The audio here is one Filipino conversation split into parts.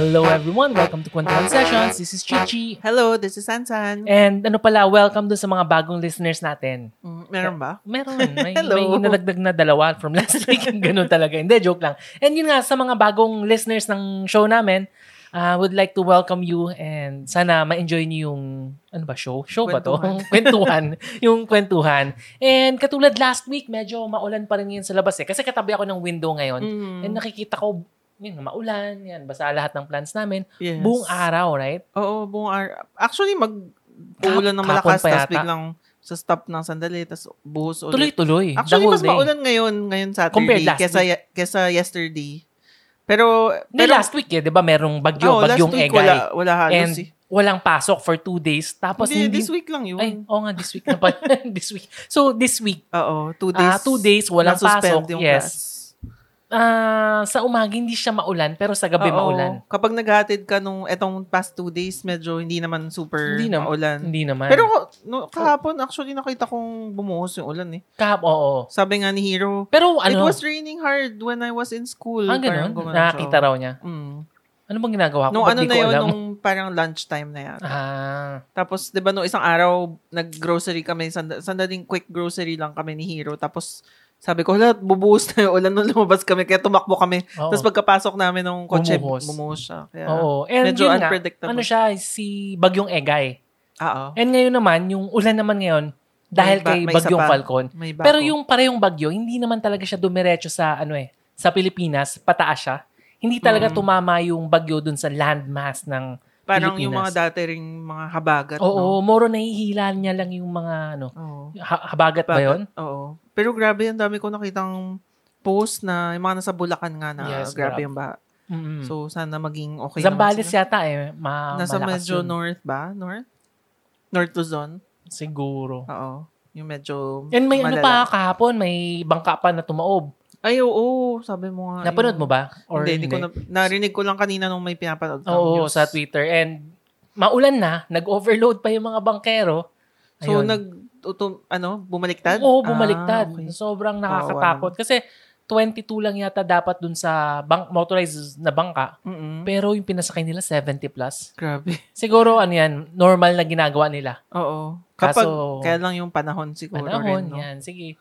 Hello everyone, welcome to Kwentuhan Sessions. This is Chichi. Hello, this is Sansan. And ano pala, welcome dun sa mga bagong listeners natin. Mm, meron ba? Meron. May, Hello. may nadagdag na dalawa from last week. Ganun talaga. Hindi, joke lang. And yun nga, sa mga bagong listeners ng show namin, uh, would like to welcome you and sana ma-enjoy niyo yung, ano ba, show? Show ba to? kwentuhan. yung kwentuhan. And katulad last week, medyo maulan pa rin yun sa labas eh. Kasi katabi ako ng window ngayon. Mm. And nakikita ko, yun, maulan, yan, basta lahat ng plants namin. Yes. Buong araw, right? Oo, buong araw. Actually, mag uulan ng malakas, tapos biglang sa stop ng sandali, tapos buhos ulit. Tuloy-tuloy. Actually, mas day. maulan ngayon, ngayon Saturday, Compared last kesa, ye- kesa yesterday. Pero, pero, last week eh, di ba merong bagyo, oh, bagyong week, egay. wala, wala halos and eh. walang pasok for two days. Tapos Hindi, hindi, this week lang yun. Ay, oo nga, this week na pa. this week. So, this week, Oo, two days. ah two days, walang pasok. yung Yes. class. Ah sa umaga, hindi siya maulan, pero sa gabi Oo. maulan. Kapag naghatid ka nung etong past two days, medyo hindi naman super Hindi naman. maulan. Hindi naman. Pero no, kahapon, actually, nakita kong bumuhos yung ulan eh. Kahap, oo. Sabi nga ni Hero, Pero It ano, was raining hard when I was in school. ah, ganun, nakakita raw niya. Mm. Ano bang ginagawa ko? Nung Ba't ano na yun, alam? nung parang lunchtime na yata. Ah, Tapos, di ba, nung isang araw, nag-grocery kami, sand- sandaling quick grocery lang kami ni Hero. Tapos, sabi ko, hala, bubuhos na yung ulan nung lumabas kami, kaya tumakbo kami. oo. Tapos pagkapasok namin ng kotse, Bumuhos. bumuhos siya. Kaya, Oo. And medyo yun nga, unpredictable. ano siya, si Bagyong Egay. Oo. And ngayon naman, yung ulan naman ngayon, dahil May ba- kay may Bagyong pa. Falcon. Pero yung parehong bagyo, hindi naman talaga siya dumiretso sa ano eh, sa Pilipinas, pataas siya. Hindi talaga Mm. tumama yung bagyo dun sa landmass ng Parang yung mga dati ring mga habagat, Oo, no? moro nahihila niya lang yung mga ano, Oo. ha- habagat ba Bagat. yun? Oo. Pero grabe, ang dami ko nakitang post na yung mga nasa Bulacan nga na Yes, grabe grabe. yung baha. Mm. So, sana maging okay Zambales yata eh, ma Nasa medyo yun. north ba? North? North Luzon? Siguro. Oo. Yung medyo And may ano pa malala. kahapon, may bangka pa na tumaob. Ay, oo. Sabi mo nga. Napanood mo ba? Or hindi, hindi ko na, narinig ko lang kanina nung may pinapanood Oo, news. sa Twitter. And maulan na, nag-overload pa yung mga bangkero. So, Ayun. nag, utum, ano, bumaliktad? Oo, bumaliktad. Ah, okay. Sobrang nakakatakot. Kasi 22 lang yata dapat dun sa bank, motorized na bangka. Mm-mm. Pero yung pinasakay nila 70 plus. Grabe. Siguro ano yan, normal na ginagawa nila. Oo. Kapag, Kaso- kaya lang yung panahon siguro Panahon, rin, no? yan. Sige,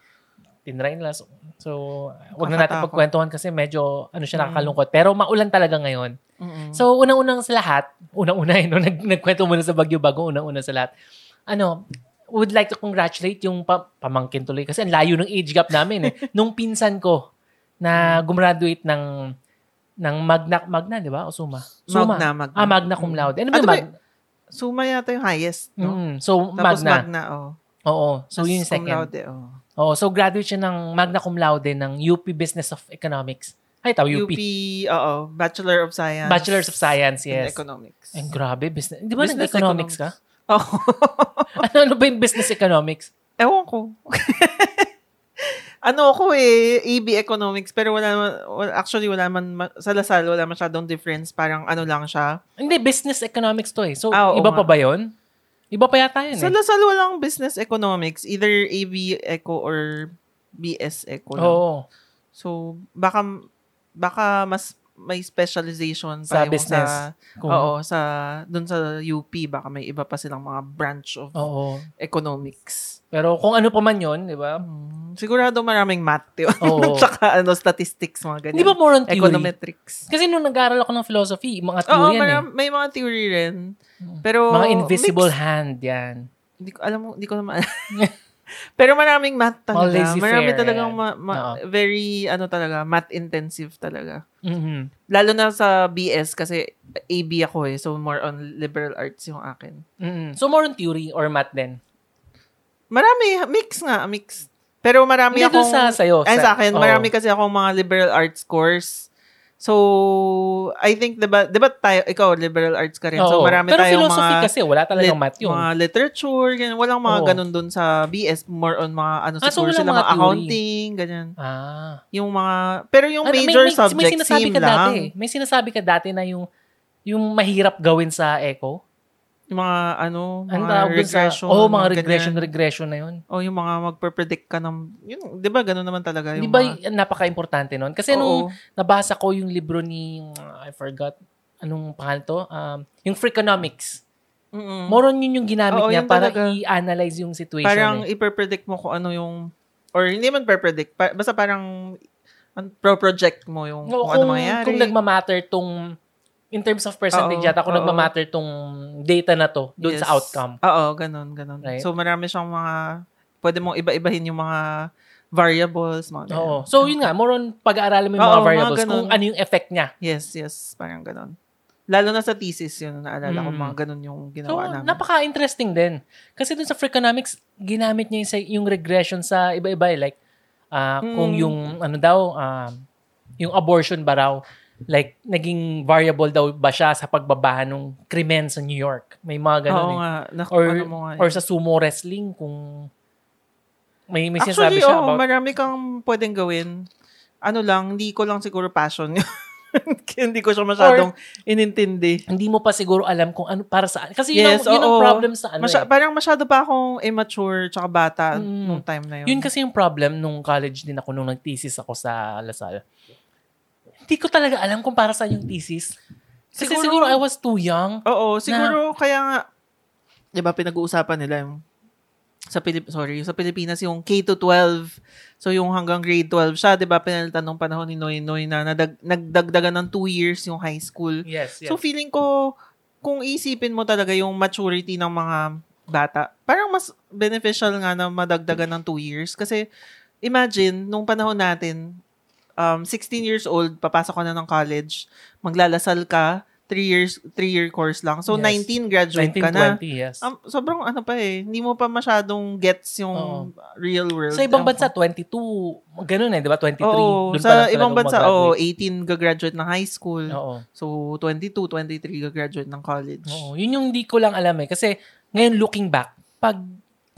tinry nila. So, so wag na natin pagkwentuhan kasi medyo ano siya Mm. nakakalungkot. Pero maulan talaga ngayon. Mm-mm. So, unang-unang sa lahat, unang-una, eh, no, nag, nagkwento muna sa Bagyo Bago, unang-una sa lahat. Ano, would like to congratulate yung pa, pamangkin tuloy kasi ang layo ng age gap namin eh. Nung pinsan ko na gumraduate ng ng Magna, Magna, di ba? O Suma? Suma. Magna, Magna. Ah, Magna cum laude. Ano ba Ano Mag? Suma yata yung highest, no? Mm, so, Tapos Magna. Magna, oh. Oo. So, Tapos yun yung second. laude, oh. Oo. So, graduate siya ng Magna cum laude ng UP Business of Economics. Ay, tao, UP. UP, oo. Bachelor of Science. Bachelors of Science, in yes. Economics. Ay, grabe. Business. Di ba Business nag-economics ka? Oh. ano, ano ba yung business economics? Ewan ko. ano ako eh, AB Economics, pero wala naman, wala- actually wala man, ma- sa Lasal, wala masyadong difference. Parang ano lang siya. Hindi, business economics to eh. So, Ah, oo iba pa nga. ba yun? Iba pa yata yun Sa eh. Lasal walang business economics, either AB Eco or BS Eco. Oo. So, baka, baka mas may specialization Sa business. sa, Kung- oo, sa, dun sa UP, baka may iba pa silang mga branch of Oo. economics. Pero kung ano pa man yun, di ba? Hmm, sigurado maraming math yun. Oo. Tsaka ano, statistics, mga ganyan. Hindi ba more on theory? Econometrics. Kasi nung nag-aaral ako ng philosophy, mga Oo, theory yan eh. maram- may mga theory rin. Pero, Mga invisible mix- hand yan. Hindi ko, alam mo, hindi ko naman. Pero maraming math talaga. Marami talagang ma- ma- Oo. very, ano talaga, math intensive talaga. Mhm. Lalo na sa BS kasi AB ako eh. So, more on liberal arts yung akin. Mhm. So, more on theory or math din? Marami, mix nga, mix. Pero marami Hindi akong... sa sa'yo. Ay, sa akin, oo. marami kasi akong mga liberal arts course. So, I think, diba, diba tayo, ikaw, liberal arts ka rin. Oo. So, marami Pero tayong philosophy mga... kasi, wala talagang lit- math yun. Mga literature, ganyan. Walang mga Oo. ganun dun sa BS. More on mga, ano, Ah, so siguro walang sila mga mga accounting, ganyan. Ah. Yung mga, pero yung Ano, major may, may, subject, may sinasabi ka lang. dati. May sinasabi ka dati na yung yung mahirap gawin sa eco. Yung mga, ano, Ano mga dun sa... regression. Oo, mga ganyan. regression, regression na yun. O yung mga magpe-predict ka ng, yun, di ba, ganun naman talaga. Di ba mga, napaka-importante nun? Kasi Oo. nung nabasa ko yung libro ni, I forgot, anong pangalan to? Um, yung Freakonomics. Mm-mm. More on yun yung ginamit Oo, niya yun para talaga. i-analyze yung situation. parang eh. iper-predict mo kung ano yung or hindi man per-predict, pa- basta parang an- pro-project mo yung Oo, kung, ano kung, mangyayari. kung nagmamatter tong in terms of percentage yata kung nagmamatter tong data na to doon Yes. sa outcome. Oo, ganun, ganun. Right? So, marami siyang mga, pwede mong iba-ibahin yung mga variables, mga ganun. Oo. So yun nga, more on pag-aaralan mo yung Oo, mga mga variables ganun. kung ano yung effect niya. Yes, yes, parang ganun. Lalo na sa thesis, yun, naalala ko, Mm. mga ganun yung So, ginawa namin. napaka-interesting din. Kasi dun sa Freakonomics, ginamit niya yung, sa- yung regression sa iba-iba. eh. Like, ah, Mm. kung yung, ano daw, um, yung abortion ba raw, like, naging variable daw ba siya sa pagbabahan ng krimen sa New York. May mga ganun Oo eh. nga. Na, Or, ano mo nga, eh. or sa sumo wrestling, kung may, may sinasabi Actually, siya oo, about... marami kang pwedeng gawin. Ano lang, hindi ko lang siguro passion. Hindi ko siya masyadong inintindi. hindi mo pa siguro alam kung ano para saan. Kasi yun, Yes, ang, yun ang oo. problem sa ano Masya- eh. Parang masyado pa akong immature tsaka bata Mm. nung time na yun. Yun kasi yung problem nung college din ako nung nag-thesis ako sa Lasal. Hindi ko talaga alam kung para saan yung thesis. Kasi siguro, Siguro- I was too young. Oo, siguro kaya nga, di ba pinag-uusapan nila yung sa Pilip sorry, sa Pilipinas yung K to 12. So yung hanggang grade 12 siya, 'di ba? Pinalitan nung panahon ni Noy Noy na nadag, nagdagdagan ng 2 years yung high school. Yes, yes. So feeling ko kung isipin mo talaga yung maturity ng mga bata, parang mas beneficial nga na madagdagan ng 2 years kasi imagine nung panahon natin um 16 years old, papasok ka na ng college, maglalasal ka, 3 years 3 year course lang. So Yes. 19 graduate ka na. 1920, yes. Um, sobrang ano pa eh, hindi mo pa masyadong gets yung Oo. real world. sa ibang bansa, ko. 22, ganun eh, di ba? 23. Oo, Doon pa sa ibang bansa, oh, gumagraduate. 18 gagraduate ng high school. Oo. So, 22, 23 gagraduate ng college. Oo. Yun yung hindi ko lang alam eh. Kasi ngayon looking back, pag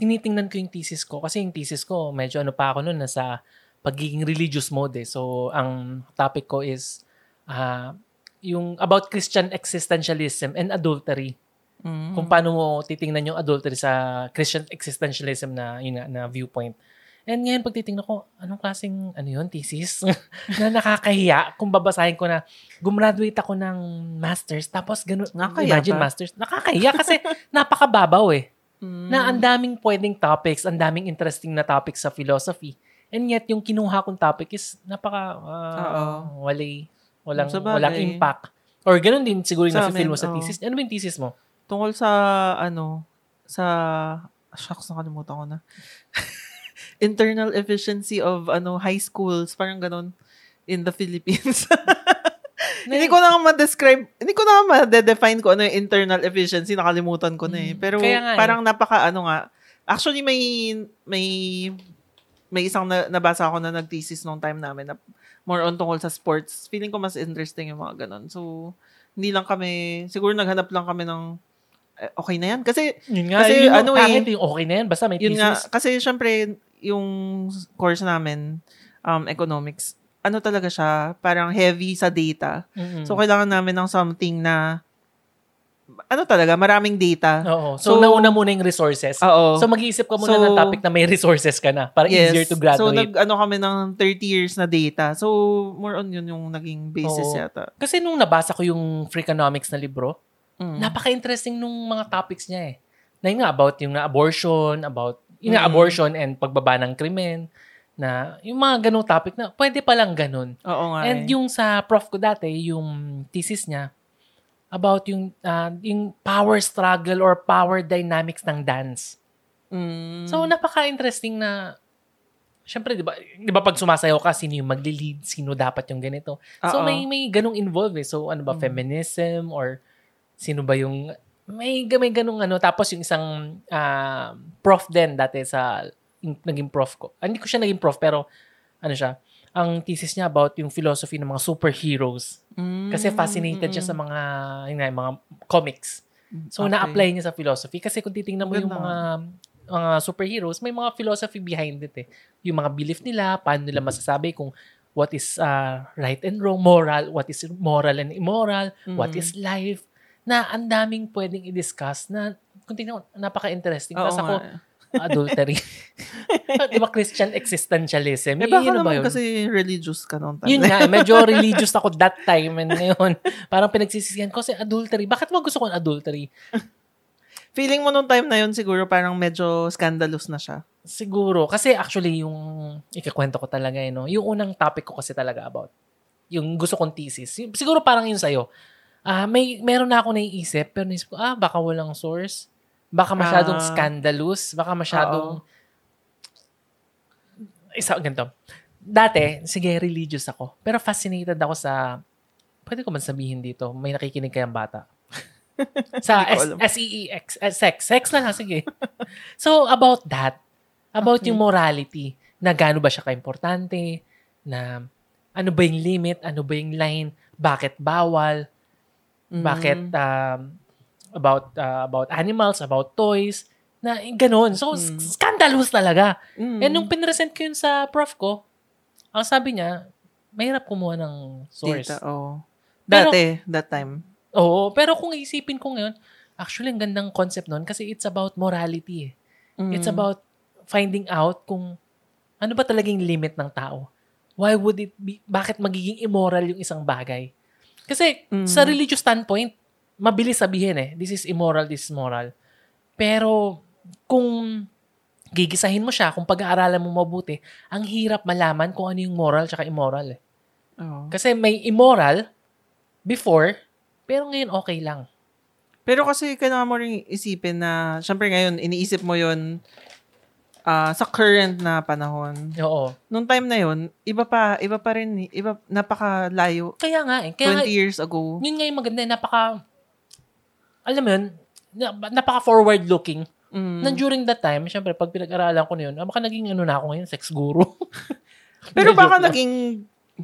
tinitingnan ko yung thesis ko, kasi yung thesis ko, medyo ano pa ako noon, nasa pagiging religious mode eh. So, ang topic ko is ah yung about Christian existentialism and adultery. Mm. Kung paano mo titingnan yung adultery sa Christian existentialism na, yun nga, na viewpoint. And ngayon, pag titingnan ko, anong klaseng, ano yun, thesis? na nakakahiya kung babasahin ko na gumraduate ako ng master's, tapos ganun, Nakakahiya imagine ba? master's. Nakakahiya kasi napakababaw eh. Mm. Na ang daming pwedeng topics, ang daming interesting na topics sa philosophy. And yet, yung kinuha kong topic is napaka, uh, walay, walang, Sa bagay. walang impact. Or ganun din siguro yung Sa nafe-feel mo sa oo. thesis. Ano ba yung thesis mo? Tungkol sa, ano, sa, shucks, nakalimutan ko na. Internal efficiency of, ano, high schools, parang ganun, in the Philippines. hindi ko na nga ma-describe, hindi ko na nga ma-define ko ano yung internal efficiency, nakalimutan ko na eh. Mm, Pero kaya nga eh. parang napaka, ano nga, actually may, may, may isang na, nabasa ako na nag-thesis nung time namin na more on tungkol sa sports. Feeling ko mas interesting yung mga ganun. So, hindi lang kami, siguro naghanap lang kami ng, eh, okay na yan. Kasi, Yun nga, Kasi yun, ano eh, yung okay na yan, basta may yun nga, thesis. kasi syempre, yung course namin, um, economics, ano talaga siya, parang heavy sa data. Mm-mm. So, kailangan namin ng something na, ano talaga, maraming data. Oo. So, So, nauna muna yung resources. Oo. So, mag-iisip ka muna So, ng topic na may resources ka na para easier to So, graduate. nag, ano kami ng 30 years na data. So, more on yun yung naging basis Oo. yata. Kasi nung nabasa ko yung Freakonomics na libro, Mm. napaka-interesting nung mga topics niya eh. Na yun nga, about yung nga abortion, about yung Mm. abortion and pagbaba ng krimen, na yung mga ganong topic na pwede palang ganun. Oo nga And eh. yung sa prof ko dati, yung thesis niya, about yung, ah, yung power struggle or power dynamics ng dance. Mm. So, napaka-interesting na, syempre, di ba, di ba pag sumasayaw ka, sino yung magli-lead, sino dapat yung ganito. So, Oo. may, may ganong involved eh. So, ano ba, Mm. feminism or sino ba yung, may, may ganong ano. Tapos yung isang ah, prof din dati sa, yung, naging prof ko. Ah, hindi ko siya naging prof, pero ano siya, ang thesis niya about yung philosophy ng mga superheroes. Mm, Kasi fascinated siya sa mga, yun nga, yung mga comics. So, Okay. na-apply niya sa philosophy. Kasi kung titingnan mo yung Ganda. mga mga superheroes, may mga philosophy behind it eh. Yung mga belief nila, paano nila masasabi kung what is uh, right and wrong, moral, what is moral and immoral, what Mm. is life, na ang daming pwedeng i-discuss na kung tingnan mo, napaka-interesting. Tapos ako, nga. Adultery. Di ba Christian existentialism? Eh, baka ba naman yun? kasi religious ka noon time. Yun nga, medyo religious ako that time and ngayon, parang pinagsisisihan ko kasi adultery. Bakit mo gusto ko adultery? Feeling mo noong time na yun, siguro parang medyo scandalous na siya. Siguro. Kasi actually, yung ikikwento ko talaga, eh, no? yung unang topic ko kasi talaga about yung gusto kong thesis. Siguro parang yun sa'yo. Ah, may meron na ako naiisip, pero naisip ko, ah, baka walang source. Baka masyadong Ah. scandalous. Baka masyadong... Isa, ganito. Dati, sige, religious ako. Pero fascinated ako sa... Pwede ko man sabihin dito, may nakikinig kayang bata. sa. S-E-E-X. eh, sex. Sex na lang, sige. so, about that, about Okay. yung morality, na gaano ba siya kaimportante, na ano ba yung limit, ano ba yung line, bakit bawal, Mm. bakit um, about uh, about animals, about toys, na ganun. So, Mm. scandalous talaga. Mm. And nung pinresent ko yun sa prof ko, ang sabi niya, mahirap kumuha ng source. Data, oh. Pero- Dati, that time. Oo, pero kung isipin ko ngayon, actually, ang gandang concept nun kasi it's about morality. eh. Mm. It's about finding out kung ano ba talagang limit ng tao. Why would it be, bakit magiging immoral yung isang bagay? Kasi Mm. sa religious standpoint, mabilis sabihin eh, this is immoral, this is moral. Pero kung gigisahin mo siya, kung pag-aaralan mo mabuti, ang hirap malaman kung ano yung moral tsaka immoral eh. Oo. Kasi may immoral before, pero ngayon okay lang. Pero kasi kailangan mo rin isipin na, syempre ngayon, iniisip mo yun ah, sa current na panahon. Oo. Nung time na yun, iba pa, iba pa rin, iba, napakalayo. Kaya nga eh. Kaya 20 nga, years ago. yun nga yung maganda, eh, napaka, alam mo yun, na- napaka forward looking. Mm. Nang during that time, syempre, pag pinag-aralan ko na yun, ah, baka naging ano na ako ngayon, sex guru. Pero baka lang. naging,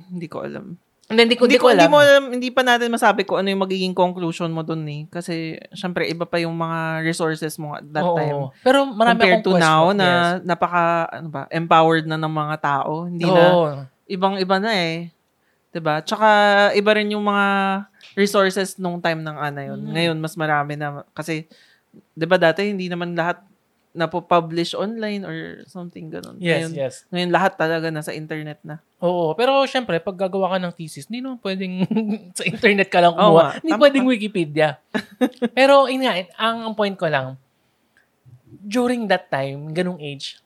hindi ko alam. Hindi, hindi ko, Hindi, hindi ko, ko hindi alam. mo alam, hindi pa natin masabi kung ano yung magiging conclusion mo dun eh. Kasi, syempre, iba pa yung mga resources mo at that Oo. time. Pero marami Compared akong to now, question. na Yes. napaka, ano ba, empowered na ng mga tao. Hindi na, Oo. ibang-iba na eh. 'Di ba? Tsaka iba rin yung mga resources nung time ng ana yun. Mm. Ngayon mas marami na kasi 'di ba dati hindi naman lahat napo-publish online or something ganun. Yes, ngayon, yes. ngayon lahat talaga nasa internet na. Oo. Pero syempre, pag gagawa ka ng thesis, hindi naman pwedeng sa internet ka lang Oo kumuha. nga, hindi tama pwedeng Wikipedia. Pero, yun nga, ang, ang point ko lang, during that time, ganung age,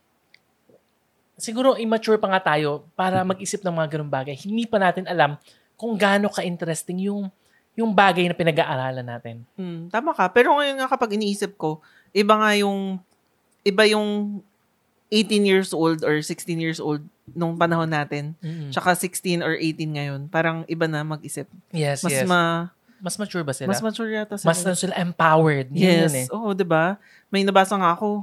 siguro immature pa nga tayo para mag-isip ng mga ganung bagay. Hindi pa natin alam kung gaano ka-interesting yung yung bagay na pinag-aaralan natin. Hmm, tama ka. Pero ngayon nga kapag iniisip ko, iba nga yung iba yung 18 years old or 16 years old nung panahon natin. Mm. Tsaka 16 or 18 ngayon. Parang iba na mag-isip. Yes, Mas yes. ma mas mature ba sila? mas mature yata sila. Mas na sila empowered. Yes. yun eh. Oo, 'di ba? May nabasa nga ako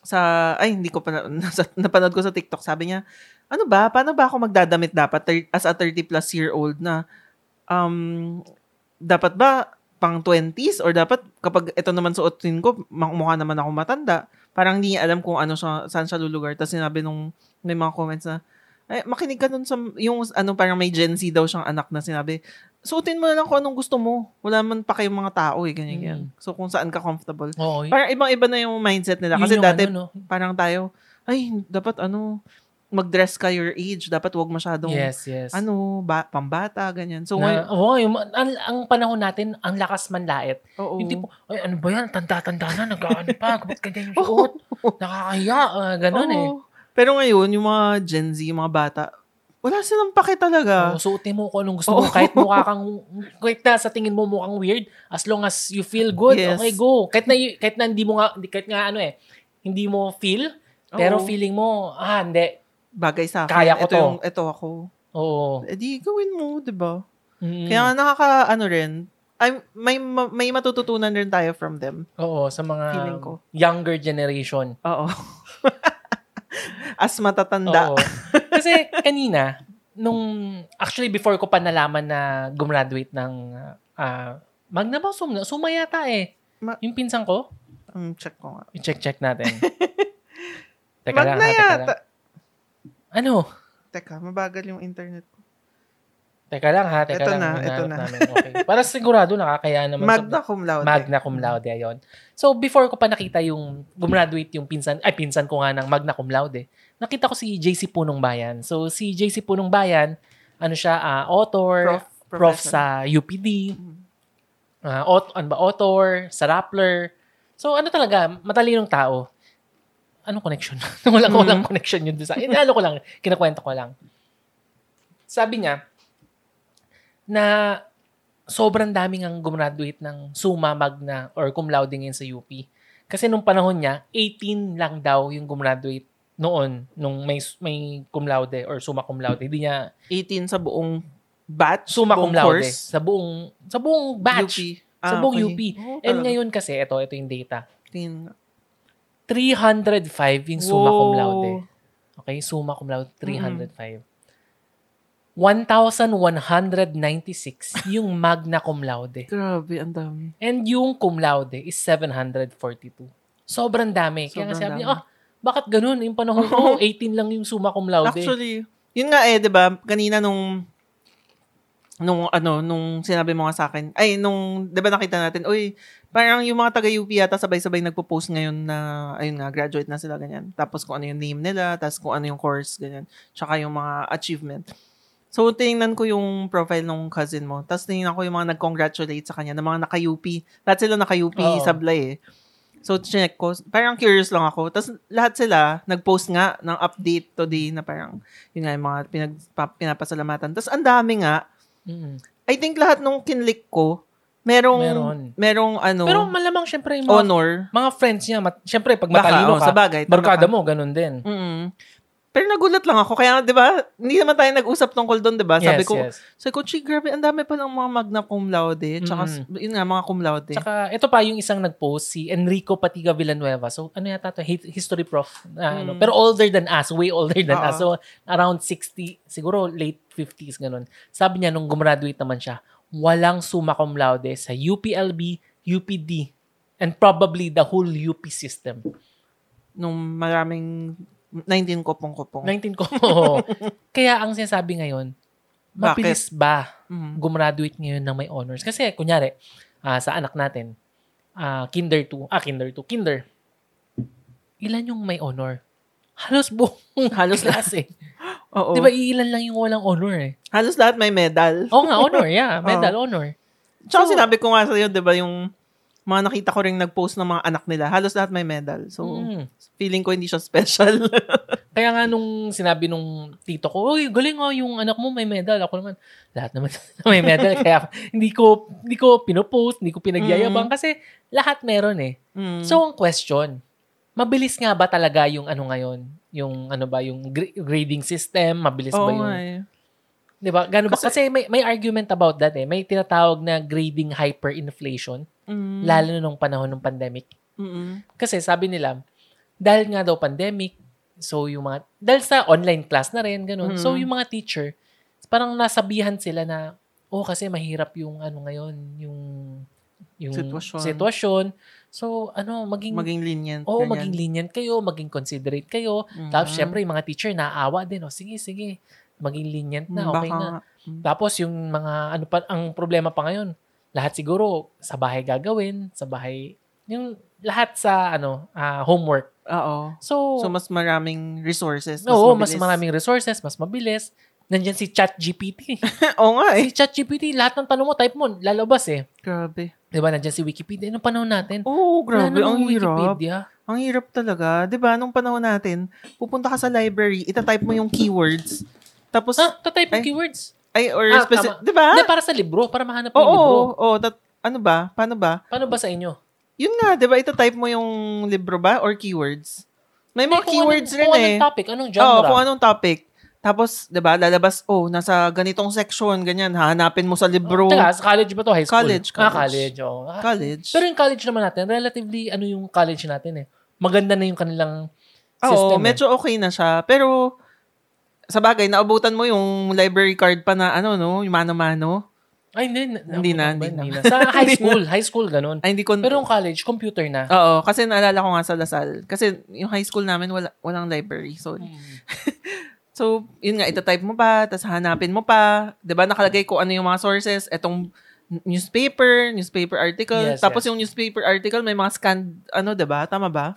sa ay hindi ko pa na- nasa, napanood ko sa TikTok. Sabi niya, "Ano ba? Paano ba ako magdadamit dapat as a 30 plus year old na um dapat ba pang 20s or dapat kapag ito naman suotin ko, mukha naman ako matanda. Parang hindi niya alam kung ano siya, saan siya lulugar. Tapos sinabi nung may mga comments na, eh, makinig ka dun sa, yung ano, parang may Gen Z daw siyang anak na sinabi, suotin mo na lang kung anong gusto mo. Wala man pa kayong mga tao eh, ganyan, Mm. ganyan. So, kung saan ka comfortable. Oo. y- Parang ibang-iba na yung mindset nila. Kasi dati, ano, no? parang tayo, ay, dapat ano, mag-dress ka your age. Dapat wag masyadong, Yes, yes. ano, ba, pambata, ganyan. So, na, ngayon, oo, yung, ang, ang panahon natin, ang lakas manlait. oo. Yung tipo, ay ano ba yan? Tanda-tanda na, nag-ano pa, ba't ganyan yung suot? Nakakahiya, ah, ganun eh. Oo. Pero ngayon, yung mga Gen Z, mga bata, wala silang pake talaga. Oh, suotin mo kung anong gusto mo. Kahit mukha kang, kahit na sa tingin mo mukhang weird, as long as you feel good, Yes. okay, go. Kahit na, y- kahit na hindi mo nga, kahit nga ano eh, hindi mo feel, pero Oo. feeling mo, ah, hindi. Bagay sa akin. Kaya ko ito to. Yung, ito ako. Oo. Eh di, gawin mo, di ba? Mm. Kaya nga nakaka, ano rin, ay, may, ma- may matututunan rin tayo from them. Oo, sa mga ko. younger generation. Oo. As matatanda. Oo. Kasi kanina, nung, actually before ko pa nalaman na gumraduate ng uh, Magna ba? Sum, suma yata eh. Ma- yung pinsan ko, Um, check ko nga. i-check-check natin. teka lang, Magna ha, teka lang. Ano? Teka, mabagal yung internet ko. Teka lang ha, teka Ito lang. na, ito na. namin. Okay. Para sigurado nakakaya naman. Magna cum laude. Magna cum laude, ayun. So, before ko pa nakita yung, gumraduate yung pinsan, ay, pinsan ko nga ng magna cum laude, nakita ko si JC Punong Bayan. So, si JC Punong Bayan, ano siya, ah, author, Prof, prof, sa UPD, Mm. ah, aut- ano ba, author, sa Rappler. So, ano talaga, matalinong tao. Anong connection? walang, Mm. walang connection yun sa, eh, ano ko lang, kinakwento ko lang. Sabi niya, na sobrang daming ang gumraduate ng summa magna or cum laude ngayon sa UP. Kasi nung panahon niya, 18 lang daw yung gumraduate noon nung may may cum laude or summa cum laude. Hindi niya 18 sa buong batch, summa cum laude course. sa buong sa buong batch. UP. Sa Ah, buong okay. UP. Oh, And ngayon kasi, ito, ito yung data. Tingin. 305 yung summa cum laude. Okay, summa cum laude, Mm-hmm. 305. 1,196 yung magna cum laude. Grabe, ang dami. And yung cum laude is 742. Sobrang dami. Kaya nga Sobrang sabi niya, ah, bakit ganun? Yung panahon ko, 18 lang yung summa cum laude. Actually, yun nga eh, 'di ba? Kanina nung nung ano, nung sinabi mo nga sa akin, ay nung 'di ba nakita natin, uy, parang yung mga taga UP yata sabay-sabay nagpo-post ngayon na ayun nga, graduate na sila ganyan. Tapos kung ano yung name nila, tapos kung ano yung course ganyan, tsaka yung mga achievement. So, tinignan ko yung profile ng cousin mo. Tapos tinignan ko yung mga nag-congratulate sa kanya, ng mga naka-UP. Lahat sila naka-UP Oo. sablay eh. So, check ko. Parang curious lang ako. Tapos, lahat sila, nag-post nga ng update today na parang, yun nga, yung mga pinag, pa- pinapasalamatan. Tapos, ang dami nga. Mm. I think lahat nung kinlik ko, merong, Meron. merong ano, Pero malamang syempre yung mga, honor. mga friends niya, mat, syempre pag Baka, matalino oh, ka, sa bagay. tama barkada ka. mo, ganun din. Mm. Pero nagulat lang ako. Kaya, di ba, hindi naman tayo nag-usap tungkol doon, di ba? Sabi yes, ko, yes. sabi ko, "Chi, grabe, ang dami pa ng mga magna cum laude. Tsaka, yun nga, mga cum laude. Tsaka, ito pa yung isang nag-post, si Enrico Patiga Villanueva. So, ano yata to? Hi- History prof. na ano. Mm. Pero older than us. Way older than Oo. us. So, around 60, siguro late 50s, ganun. Sabi niya, nung gumraduate naman siya, walang summa cum laude sa UPLB, UPD, and probably the whole UP system. Nung maraming 19 kopong-kopong. 19 ko. Oo. Kaya ang sinasabi ngayon, mabilis ba Mm. gumraduate ngayon ng may honors? Kasi, kunyari, ah, sa anak natin, ah, kinder 2, ah, kinder 2, kinder, ilan yung may honor? Halos buong halos klase. Oo. Di ba, iilan lang yung walang honor eh. Halos lahat may medal. Oo nga, honor, yeah. Medal, honor. Tsaka So- sinabi ko nga sa'yo, di ba, yung mga nakita ko rin nag-post ng mga anak nila, halos lahat may medal. So, Mm. feeling ko hindi siya special. Kaya nga nung sinabi nung tito ko, Uy, galing nga yung anak mo may medal. Ako naman, lahat naman may medal. Kaya hindi ko, hindi ko pinopost, hindi ko pinagyayabang kasi lahat meron eh. Mm. So, ang question, mabilis nga ba talaga yung ano ngayon? Yung ano ba, yung gra- grading system? Mabilis Oo ba yung... nga eh. Di ba? Gano ba? Kasi- may, may argument about that eh. May tinatawag na grading hyperinflation, Mm. lalo na nung panahon ng pandemic. Mm-mm. Kasi sabi nila, dahil nga daw pandemic, so yung mga, dahil sa online class na rin, ganun. Mhm. So yung mga teacher, parang nasabihan sila na, oh kasi mahirap yung ano ngayon, yung, yung Sitwasyon. sitwasyon. So ano, maging, Maging lenient. Oo, ganyan. maging lenient kayo, maging considerate kayo. Mhm. Tapos, syempre, yung mga teacher, naaawa din. O, sige, sige. Maging lenient na, okay baka na. Mm. Tapos, yung mga, ano pa, ang problema pa ngayon, lahat siguro, sa bahay gagawin, sa bahay, yung lahat sa, ano, ah, homework. Oo. So, So, mas maraming resources. oo, mas mabilis. maraming resources, mas mabilis. Nandiyan si ChatGPT. Oo nga eh. si ChatGPT, lahat ng tanong mo, type mo, lalabas eh. Grabe. Di ba, nandiyan si Wikipedia. Anong panahon natin? Oo, Wala grabe. namang Ang hirap. Wikipedia. Ang hirap talaga. 'Di ba nung panahon natin, pupunta ka sa library, itatype mo yung keywords. Tapos, Ha? Tatype mo keywords? ay, or Ah, specific, tama. 'di ba? Hindi, para sa libro. Para mahanap mo Oo, yung libro. oo, oo. Tat- ano ba? Paano ba? Paano ba sa inyo? Yun nga, 'di ba? Itatype mo yung libro ba or keywords? May mga Eh, kung keywords anong, rin kung eh. anong topic, anong genre. Oo, kung anong topic. Tapos, 'di ba, lalabas, oh, nasa ganitong section, ganyan, hahanapin mo sa libro. Teka, sa college ba to? High school? College, Ah, college. college. oo. Ah, college. Pero yung college naman natin, relatively, ano yung college natin eh. Maganda na yung kanilang Oo, system eh. medyo okay na siya. Pero, sa bagay, naabutan mo yung library card pa na, ano, no, yung mano-mano. Ay, hindi. na- Hindi na, hindi na. Sa high school, high school, ganun. Ay, hindi ko, Pero yung college, computer na. Oo, kasi naalala ko nga sa Lasal. Kasi yung high school namin, wala, walang library. So, Hmm. So, yun nga, itatype mo pa, tapos hanapin mo pa. ba nakalagay ko ano yung mga sources. Etong newspaper, newspaper article. Yes, tapos yes. yung newspaper article, may mga scanned, ano, ba Tama ba?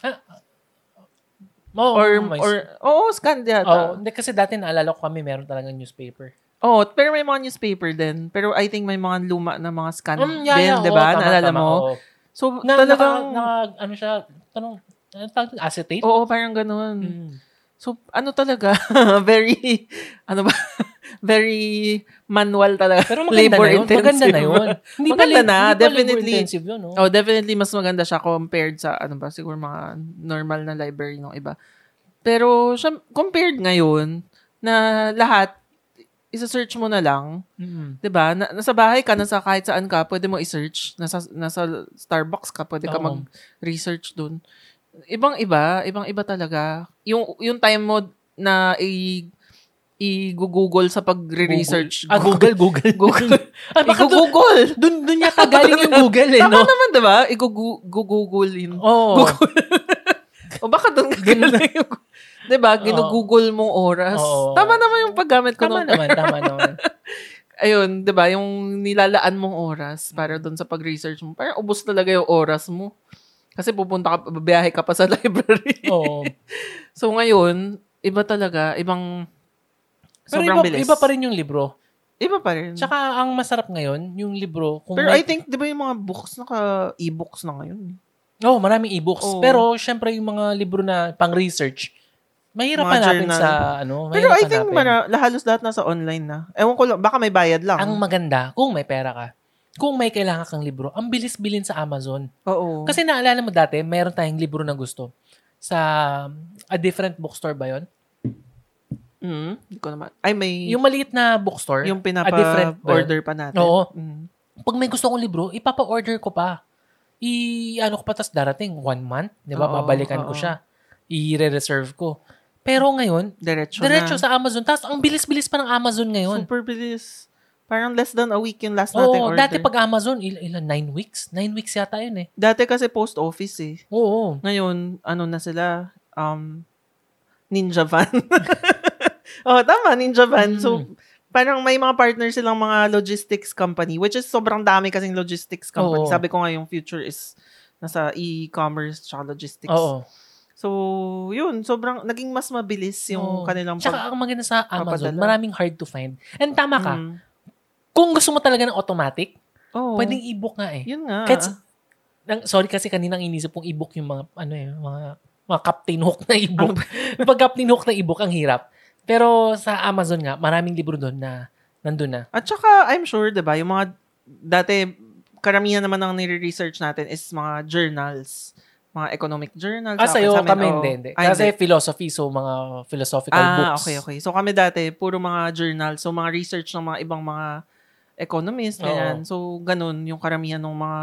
Oh, or, may- or, oo, scanned oh, yata. hindi, kasi dati naalala ko kami meron talagang newspaper. Oo, pero may mga newspaper din. Pero I think may mga luma na mga scan Um, yeah, din, yeah, 'di ba tama, Naalala tama, mo? oo. So, Na, talagang, naka, naka- ano siya, tanong, ano acetate? oo, parang ganun. Mm. So, ano talaga, very, ano ba, very manual talaga. Pero maganda na yun. Maganda na yun. Hindi pa, Maganda lab- na, hindi pa definitely. labor-intensive yun, no? Oh, definitely mas maganda siya compared sa ano ba siguro mga normal na library ng iba. Pero siya compared ngayon na lahat isa-search mo na lang, Mm. 'di ba? Na, nasa bahay ka, nasa kahit saan ka, pwede mo i-search. Nasa nasa Starbucks ka, pwede ka mag-research doon. Ibang-iba, ibang-iba talaga. Yung yung time mo na i i-google sa pagre-research. Ah, Google, Google. Google. ah, baka I-google. doon, doon yata galing yung Google, eh, Tama no? naman, di ba? I-google yun. Oo. O baka doon galing yung... Di ba? Ginugoogle mong oras. Oo. Tama naman yung paggamit ko Tama nun. naman, tama naman. Ayun, di ba? Yung nilalaan mong oras para doon sa pag-research mo. Parang ubos talaga yung oras mo. Kasi pupunta ka, babiyahe ka pa sa library. Oo. so ngayon, iba talaga. Ibang... Pero Sobrang iba, bilis. iba pa rin yung libro. Iba pa rin. Tsaka ang masarap ngayon, yung libro, kung Pero I may, think, di ba yung mga books, naka e-books na ngayon. oh, maraming e-books. Oo. Pero syempre yung mga libro na pang-research, mahirap Mga hanapin journal. sa ano, Pero I think hanapin. mara, halos lahat nasa online na. Ewan ko lang, baka may bayad lang. Ang maganda, kung may pera ka, kung may kailangan kang libro, ang bilis bilhin sa Amazon. Oo. Kasi naalala mo dati, meron tayong libro na gusto sa a different bookstore ba yon? Mm, hindi ko naman. Ay, may... Yung maliit na bookstore. yung pinapa-order pa natin. Oo. Mm. Pag may gusto kong libro, ipapa-order ko pa. I, ano ko pa, tas darating, one month, di ba? Oo, Babalikan ko oo. siya. I-reserve ko. Pero ngayon, Diretso, diretso na. sa Amazon. Tapos ang bilis-bilis pa ng Amazon ngayon. Super bilis. Parang less than a week yung last nating Oo, order. dati pag Amazon, il- ilan? Nine weeks? Nine weeks yata yun eh. Dati kasi post office eh. Oo. Ngayon, ano na sila? Um, Ninja Van. oh, tama, Ninja Van. So, Mm. parang may mga partner silang mga logistics company, which is sobrang dami kasing logistics company. Oo. Sabi ko nga yung future is nasa e-commerce tsaka logistics. Oo. So, yun, sobrang, naging mas mabilis yung Oo. kanilang Tsaka ang maganda sa Amazon, papadala. maraming hard to find. And tama ka, Mm. Kung gusto mo talaga ng automatic, Oo. pwedeng e-book nga eh. Yun nga. Kahit, sorry kasi kaninang inisip kong e-book yung mga, ano eh, mga, mga Captain Hook na e-book. Pag Captain Hook na e-book, ang hirap. Pero sa Amazon nga, maraming libro doon na nandun na. At saka, I'm sure, di ba, yung mga, dati, karamihan naman ng nire-research natin is mga journals. Mga economic journals. Ah, sa'yo, Sa amin, kami hindi, hindi. Ah, Kasi hindi. philosophy, so mga philosophical Ah, books. okay, okay. So kami dati, puro mga journals. So mga research ng mga ibang mga economists, Oo. ganyan. So ganun yung karamihan ng mga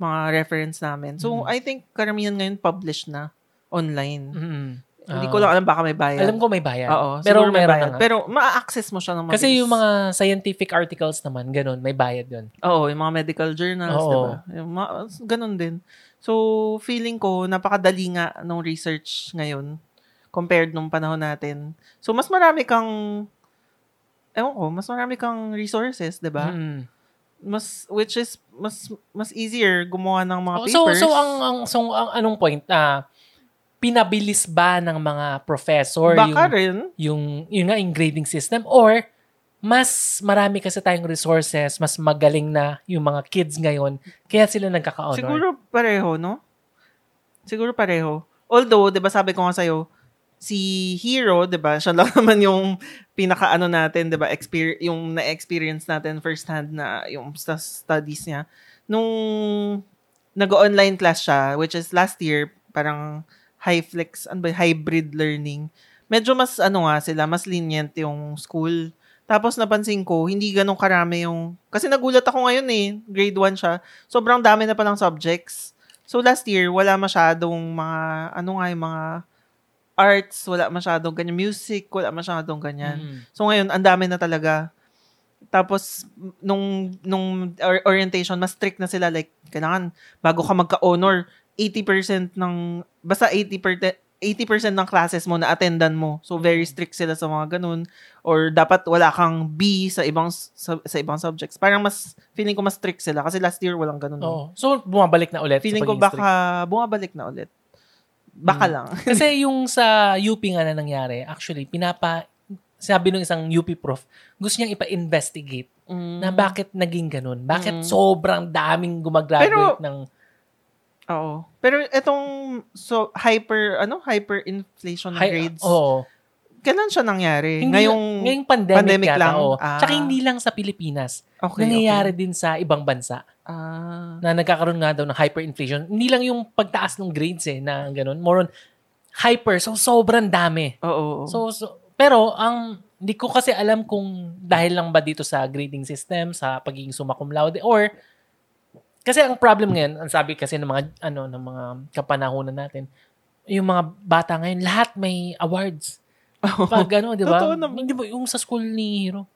mga reference namin. So Mhm. I think karamihan ngayon published na online. Mm. Hindi Ah. ko lang alam baka may bayad. Alam ko may bayad. Oo, pero may bayad. na nga. Pero ma-access mo siya ng mabilis. Kasi yung mga scientific articles naman, ganun, may bayad yun. Oo, yung mga medical journals, Oo. di ba? Yung mga, ganun din. So, feeling ko, napakadali nga nung research ngayon compared nung panahon natin. So, mas marami kang, ewan ko, mas marami kang resources, di ba? Mm. Mas, which is, mas, mas easier gumawa ng mga Oh, so, papers. so, ang, ang, so, ang anong point? Ah, pinabilis ba ng mga professor Baka yung, rin. yung, yung nga, yung grading system? Or, mas marami kasi tayong resources, mas magaling na yung mga kids ngayon, kaya sila nagkaka-honor. Siguro pareho, no? Siguro pareho. Although, 'di ba sabi ko nga sa'yo, si Hero, 'di ba, siya lang naman yung pinaka ano natin, 'di ba, exper- yung na-experience natin first hand na yung sa studies niya. Nung nag-online class siya, which is last year, parang high flex, ano ba, hybrid learning. Medyo mas ano nga sila, mas lenient yung school. Tapos napansin ko, hindi ganun karami yung... Kasi nagulat ako ngayon eh, grade 1 siya. Sobrang dami na palang subjects. So last year, wala masyadong mga, ano nga yung mga arts, wala masyadong ganyan. Music, wala masyadong ganyan. Mm. So ngayon, ang dami na talaga. Tapos, nung, nung or- orientation, mas strict na sila. Like, kailangan, bago ka magka-honor, 80% ng, basta 80%, 80% ng classes mo na attendan mo. So, very strict sila sa mga ganun. Or dapat wala kang B sa ibang sa, sa ibang subjects. Parang mas, feeling ko mas strict sila. Kasi last year walang ganun. Oo. So, bumabalik na ulit. Feeling ko baka strict. bumabalik na ulit. Baka Mm. lang. Kasi yung sa UP nga na nangyari, actually, pinapa, sabi ng isang UP prof, gusto niyang ipa-investigate na Mm. bakit naging ganun. Bakit Mm. sobrang daming gumagraduate Pero- ng... Oo. Pero itong so hyper ano hyperinflation Hi- grades. Oo. Kailan siya nangyari? Hindi Ngayong ngayong pandemic, pandemic yata, lang? oo. Ah. Tsaka hindi lang sa Pilipinas. okay, nangyayari okay. din sa ibang bansa Ah. na nagkakaroon nga daw ng hyperinflation. Hindi lang yung pagtaas ng grades eh, na ganun. More on hyper. So, sobrang dami. Oo. oo. So, so pero ang hindi ko kasi alam kung dahil lang ba dito sa grading system, sa pagiging summa cum laude or kasi ang problem ngayon, ang sabi kasi ng mga ano ng mga kapanahonan natin, yung mga bata ngayon lahat may awards. Pag ano, 'di ba? Totoo naman. Hindi ba yung sa school ni Hero?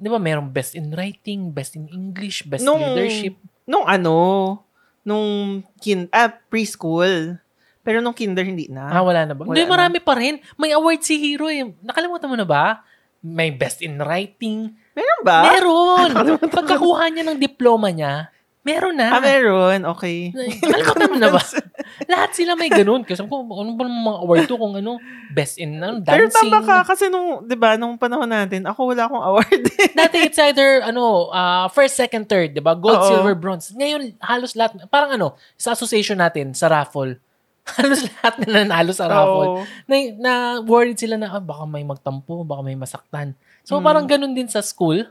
'Di ba merong best in writing, best in English, best Nung- leadership. nung ano, nung kin ah, preschool. Pero nung kinder hindi na. Ah, wala na ba? Wala Hindi, na. marami pa rin. May award si Hero eh. Nakalimutan mo na ba? May best in writing, Meron ba? Meron. Pagkakuha niya ng diploma niya, meron na. Ah, meron. Okay. Nakalimutan mo na ba? Lahat sila may ganun. Kasi kung ano ba mga award to kung ano, best in ano, Pero dancing. tama ka kasi nung, 'di ba, nung panahon natin, ako wala akong award. Dati it's either ano, uh, first, second, third, 'di ba? Gold, Oo. silver, bronze. Ngayon halos lahat parang ano, sa association natin sa raffle. Halos lahat na nanalo sa raffle. Oo. Na, na worried sila na ah, baka may magtampo, baka may masaktan. So Mm. parang ganun din sa school.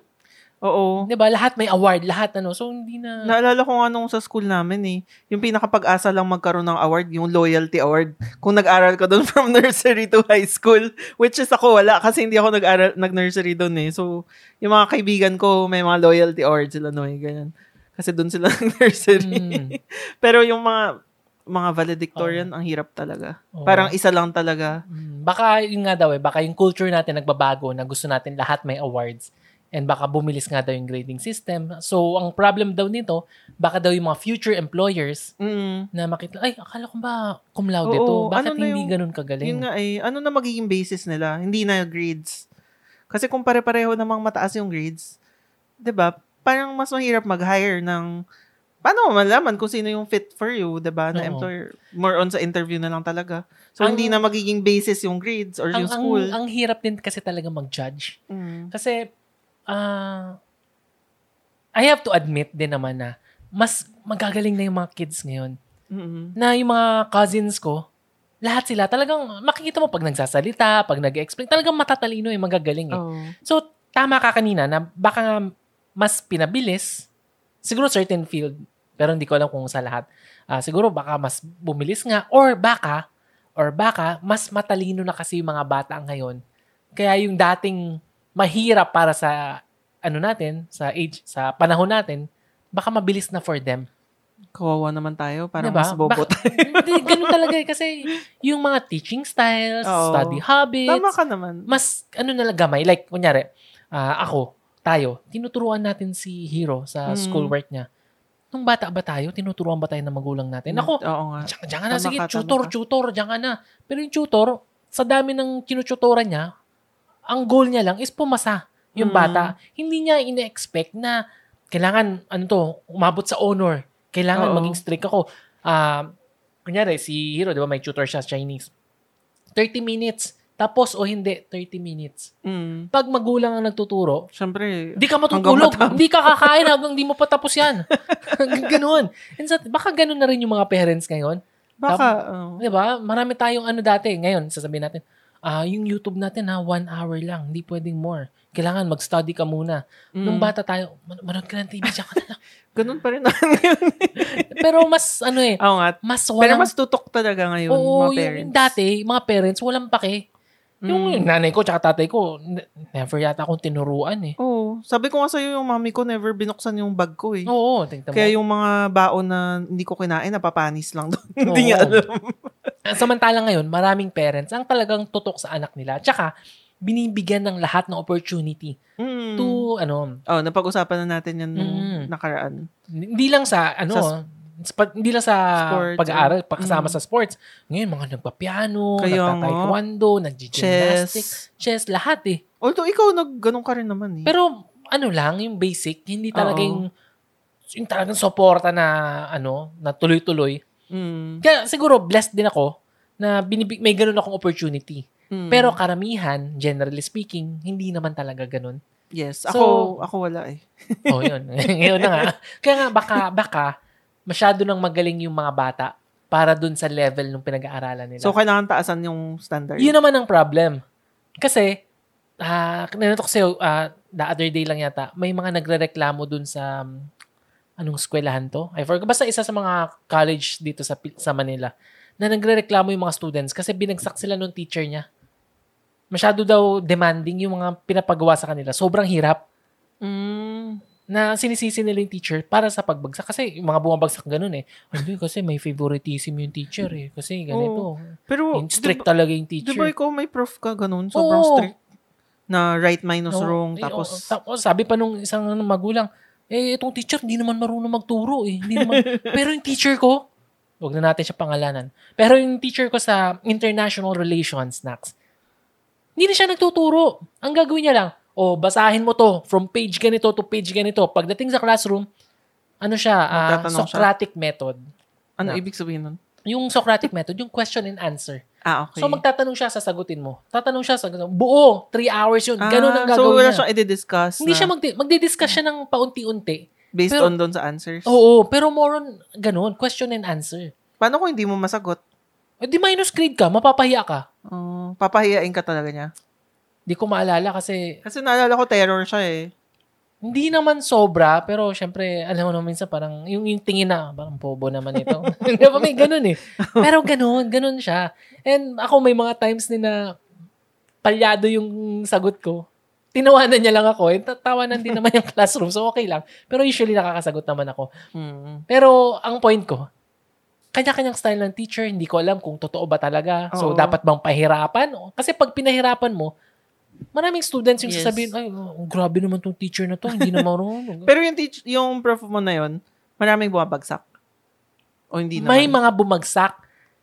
Oo. 'Di ba? Lahat may award, lahat ano. So hindi na Naalala ko nga nung sa school namin eh, yung pinakapag-asa lang magkaroon ng award, yung loyalty award. Kung nag-aral ka doon from nursery to high school, which is ako wala kasi hindi ako nag-aral, nag-nursery doon eh. So, yung mga kaibigan ko, may mga loyalty awards sila no eh, ganyan. Kasi doon sila nag-nursery. Mm. Pero yung mga mga valedictorian, ang hirap talaga. Oo. Parang isa lang talaga. Mm, baka yun nga daw eh, baka yung culture natin nagbabago na gusto natin lahat may awards. And baka bumilis nga daw yung grading system. So, ang problem daw nito, baka daw yung mga future employers Mm. na makita, ay, akala ko ba cum laude to? Oo, Bakit ano hindi yung- ganun kagaling? Yun nga eh, ano na magiging basis nila? Hindi na grades. Kasi kung pare-pareho namang mataas yung grades, 'di ba? Parang mas mahirap mag-hire ng Paano mo malaman kung sino yung fit for you, 'di ba? Na Oo. employer. More on sa interview na lang talaga. So Ang- hindi na magiging basis yung grades or ang, yung ang, school. ang hirap din kasi talaga mag-judge. Mm. Kasi, ah, I have to admit din naman na mas magagaling na yung mga kids ngayon. Mm-mm. na yung mga cousins ko, lahat sila talagang makikita mo pag nagsasalita, pag nag-explain, talagang matatalino yung magagaling eh. Oh. So, tama ka kanina na baka nga mas pinabilis, siguro certain field, pero hindi ko alam kung sa lahat. Ah, siguro baka mas bumilis nga, or baka, or baka, mas matalino na kasi yung mga bata ngayon. Kaya yung dating mahirap para sa ano natin, sa age, sa panahon natin, baka mabilis na for them. Kawawa naman tayo, parang Diba? mas bobo Bak- Hindi, ganun talaga eh. Kasi yung mga teaching styles, Oo. study habits, Tama ka naman. mas ano na lang gamay. Like, kunyari, ah, ako, tayo, tinuturuan natin si Hero sa Mm. schoolwork niya. Nung bata ba tayo, tinuturuan ba tayo ng magulang natin? Ako, Oo nga. diyan, diyan ka na, Tama sige, ka, tama tutor, ka. tutor, diyan ka na. Pero yung tutor, sa dami ng tinututoran niya, ang goal niya lang is pumasa yung Mm. bata. Hindi niya ine-expect na kailangan, ano to, umabot sa honor. Kailangan Oo. maging strict ako. Ah, kunyari, si Hero, di ba, may tutor siya sa Chinese. 30 minutes. Tapos o hindi, 30 minutes. Mm. Pag magulang ang nagtuturo, Siyempre, hindi ka matutulog. Hindi ka kakain hanggang hindi mo patapos yan. Ganun. And sa, baka ganun na rin yung mga parents ngayon. baka, oh. Di ba? Marami tayong ano dati. Ngayon, sasabihin natin, ah yung YouTube natin ha, one hour lang. Hindi pwedeng more. Kailangan mag-study ka muna. Nung Mm. bata tayo, man- manood ka ng TV, diyan ka na lang. Ganun pa rin naman ngayon. Pero mas, ano eh, Oo nga. mas Pero walang... mas tutok talaga ngayon, Oo, mga yung parents. dati, mga parents, walang pake. Yung Mm. nanay ko tsaka tatay ko, ne- never yata akong tinuruan eh. Oo. Sabi ko nga sa'yo, yung mami ko never binuksan yung bag ko eh. Oo, tingnan mo. Kaya yung mga baon na hindi ko kinain, napapanis lang doon. hindi niya alam. Samantalang ngayon, maraming parents ang talagang tutok sa anak nila. Tsaka, binibigyan ng lahat ng opportunity Mm. to, ano, Oh, napag-usapan na natin yan nung Mm. nakaraan. hindi lang sa, ano, Sa- Pa- hindi lang sa Sports, pag-aaral, eh. pakasama Mm. sa sports. Ngayon, mga nagpa-piano, nagta-taekwondo, nag-gymnastics, chess. lahat eh. Although ikaw, nag, ganun ka rin naman eh. Pero ano lang, yung basic, hindi talaga yung, yung talagang suporta na, ano, na tuloy-tuloy. Mm. Kaya siguro, blessed din ako na binibig, may ganun akong opportunity. Mm. Pero karamihan, generally speaking, hindi naman talaga ganun. yes, So- ako, ako wala eh. Oh, yun. Ngayon na nga. Kaya nga, baka, baka, masyado nang magaling yung mga bata para dun sa level ng pinag-aaralan nila. So, kailangan taasan yung standard. Yun naman ang problem. Kasi, ah, uh, ko sa'yo, ah, the other day lang yata, may mga nagre-reklamo dun sa, um, anong eskwelahan to? I forgot. Basta isa sa mga college dito sa, sa Manila, na nagre-reklamo yung mga students kasi binagsak sila nung teacher niya. Masyado daw demanding yung mga pinapagawa sa kanila. Sobrang hirap Mm. na sinisisi nila yung teacher para sa pagbagsak. Kasi yung mga bumabagsak ganun eh. Hindi kasi may favoritism yung teacher eh. Kasi ganito. Pero, Yung strict talaga yung teacher. ba ikaw may prof ka ganun? Sobrang Oo. strict. Na right minus Oo. wrong. Eh, Tapos, oo. tapos sabi pa nung isang magulang, eh, itong teacher, hindi naman marunong magturo eh. Hindi naman. Pero yung teacher ko, wag na natin siya pangalanan. Pero yung teacher ko sa International Relations, Nax, hindi na siya nagtuturo. Ang gagawin niya lang, oh, basahin mo to from page ganito to page ganito. Pagdating sa classroom, ano siya, ah, Magtatanong siya? Socratic method. ano na- ibig sabihin nun? Yung Socratic method, yung question and answer. Ah, okay. So magtatanong siya, sasagutin mo. Tatanong siya, sasagutin mo. Buo, three hours yun. Ganun ang Ah, gagawin So, wala niya. siyang i-discuss Hindi na siya magdi- magdi-discuss siya ng paunti-unti. Based pero- on doon sa answers. Oo, pero more on ganun, question and answer. Paano kung hindi mo masagot? Eh, di minus grade ka, mapapahiya ka. Uh, papahiyain ka talaga niya. Di ko maalala kasi Kasi naalala ko terror siya eh. hindi naman sobra, pero syempre, alam mo naman minsan parang yung, yung tingin na, parang pobo naman ito. Hindi ba may ganun eh. Pero ganun, ganun siya. And ako may mga times din na palyado yung sagot ko. Tinawanan niya lang ako. Eh, tawanan din naman yung classroom. So, okay lang. Pero usually nakakasagot naman ako. Mm. Pero ang point ko, kanya-kanyang style ng teacher, hindi ko alam kung totoo ba talaga. So, Oo. dapat bang pahirapan? Kasi pag pinahirapan mo, maraming students yung Yes. sasabihin, ay, oh, grabe naman tong teacher na to, hindi na marunong. Pero yung, teach, yung prof mo na yon maraming bumabagsak. O hindi naman? May mga bumagsak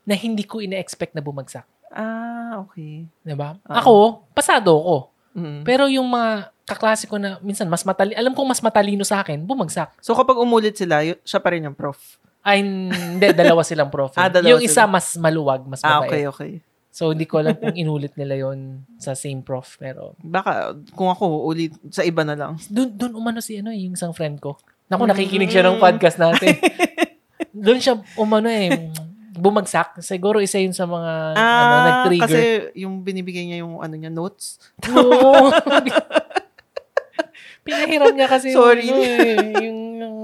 na hindi ko ine-expect na bumagsak. Ah, okay. 'Di ba? Oo. Ako, pasado ako. Mm. Pero yung mga kaklase ko na minsan mas matali alam kong mas matalino sa akin, bumagsak. So, kapag umulit sila, y- siya pa rin yung prof. Ay, hindi, dalawa silang prof. Ah, dalawa yung isa sila. mas maluwag, mas Ah, mabait. okay, okay. So, hindi ko alam kung inulit nila yon sa same prof. Pero, Baka, kung ako, ulit sa iba na lang. dun, dun umano si ano, yung isang friend ko. Naku, Mm. nakikinig siya ng podcast natin. dun siya umano eh, bumagsak. Siguro isa yun sa mga ano, Ah, nag-trigger. kasi yung binibigay niya yung ano niya, notes. Oo. Pinahiram niya kasi Sorry. yung, ano, eh, yung, yung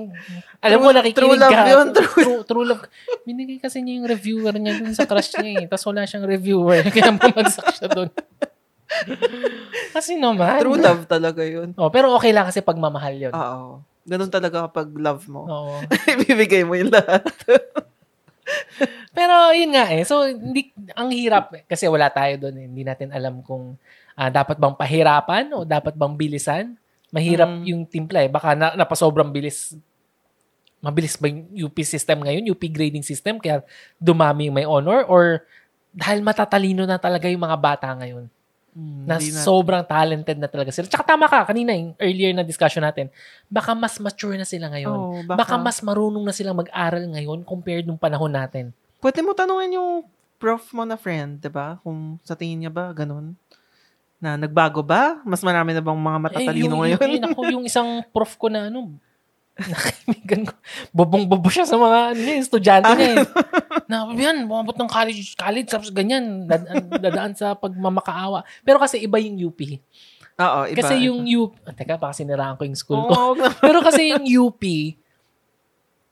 alam mo, True- nakikinig true love ka. yun, true. true, true love. Binigay kasi niya yung reviewer niya dun sa crush niya eh. Tapos wala siyang reviewer. Kaya bumagsak siya dun. kasi naman. True love talaga yun. Oh, pero okay lang kasi pagmamahal yun. Oo. Ganun talaga kapag love mo. Oo. Ibibigay mo yung lahat. Pero yun nga eh. So, hindi, ang hirap eh. Kasi wala tayo doon eh. Hindi natin alam kung ah, dapat bang pahirapan o dapat bang bilisan. Mahirap Mm. yung timpla eh. Baka na, napasobrang bilis. Mabilis ba yung UP system ngayon? UP grading system? Kaya dumami yung may honor? Or dahil matatalino na talaga yung mga bata ngayon? Na Hindi na- sobrang talented na talaga sila. Tsaka tama ka, kanina yung earlier na discussion natin, baka mas mature na sila ngayon. Oo, baka, mas marunong na silang mag-aral ngayon compared nung panahon natin. Pwede mo tanungin yung prof mo na friend, 'di ba? Kung sa tingin niya ba ganun na nagbago ba? Mas marami na bang mga matatalino yung, ngayon? Yung, yung, ako, yung isang prof ko na ano, nakimigan ko, bobong-bobo siya sa mga ano, niya, estudyante niya eh. na, yan, bumabot ng college, college, tapos ganyan, dadaan, dadaan sa pagmamakaawa. Pero kasi iba yung UP. Oo, iba. Kasi yung UP, ah, teka, baka siniraan ko yung school ko. Na- Pero kasi yung UP,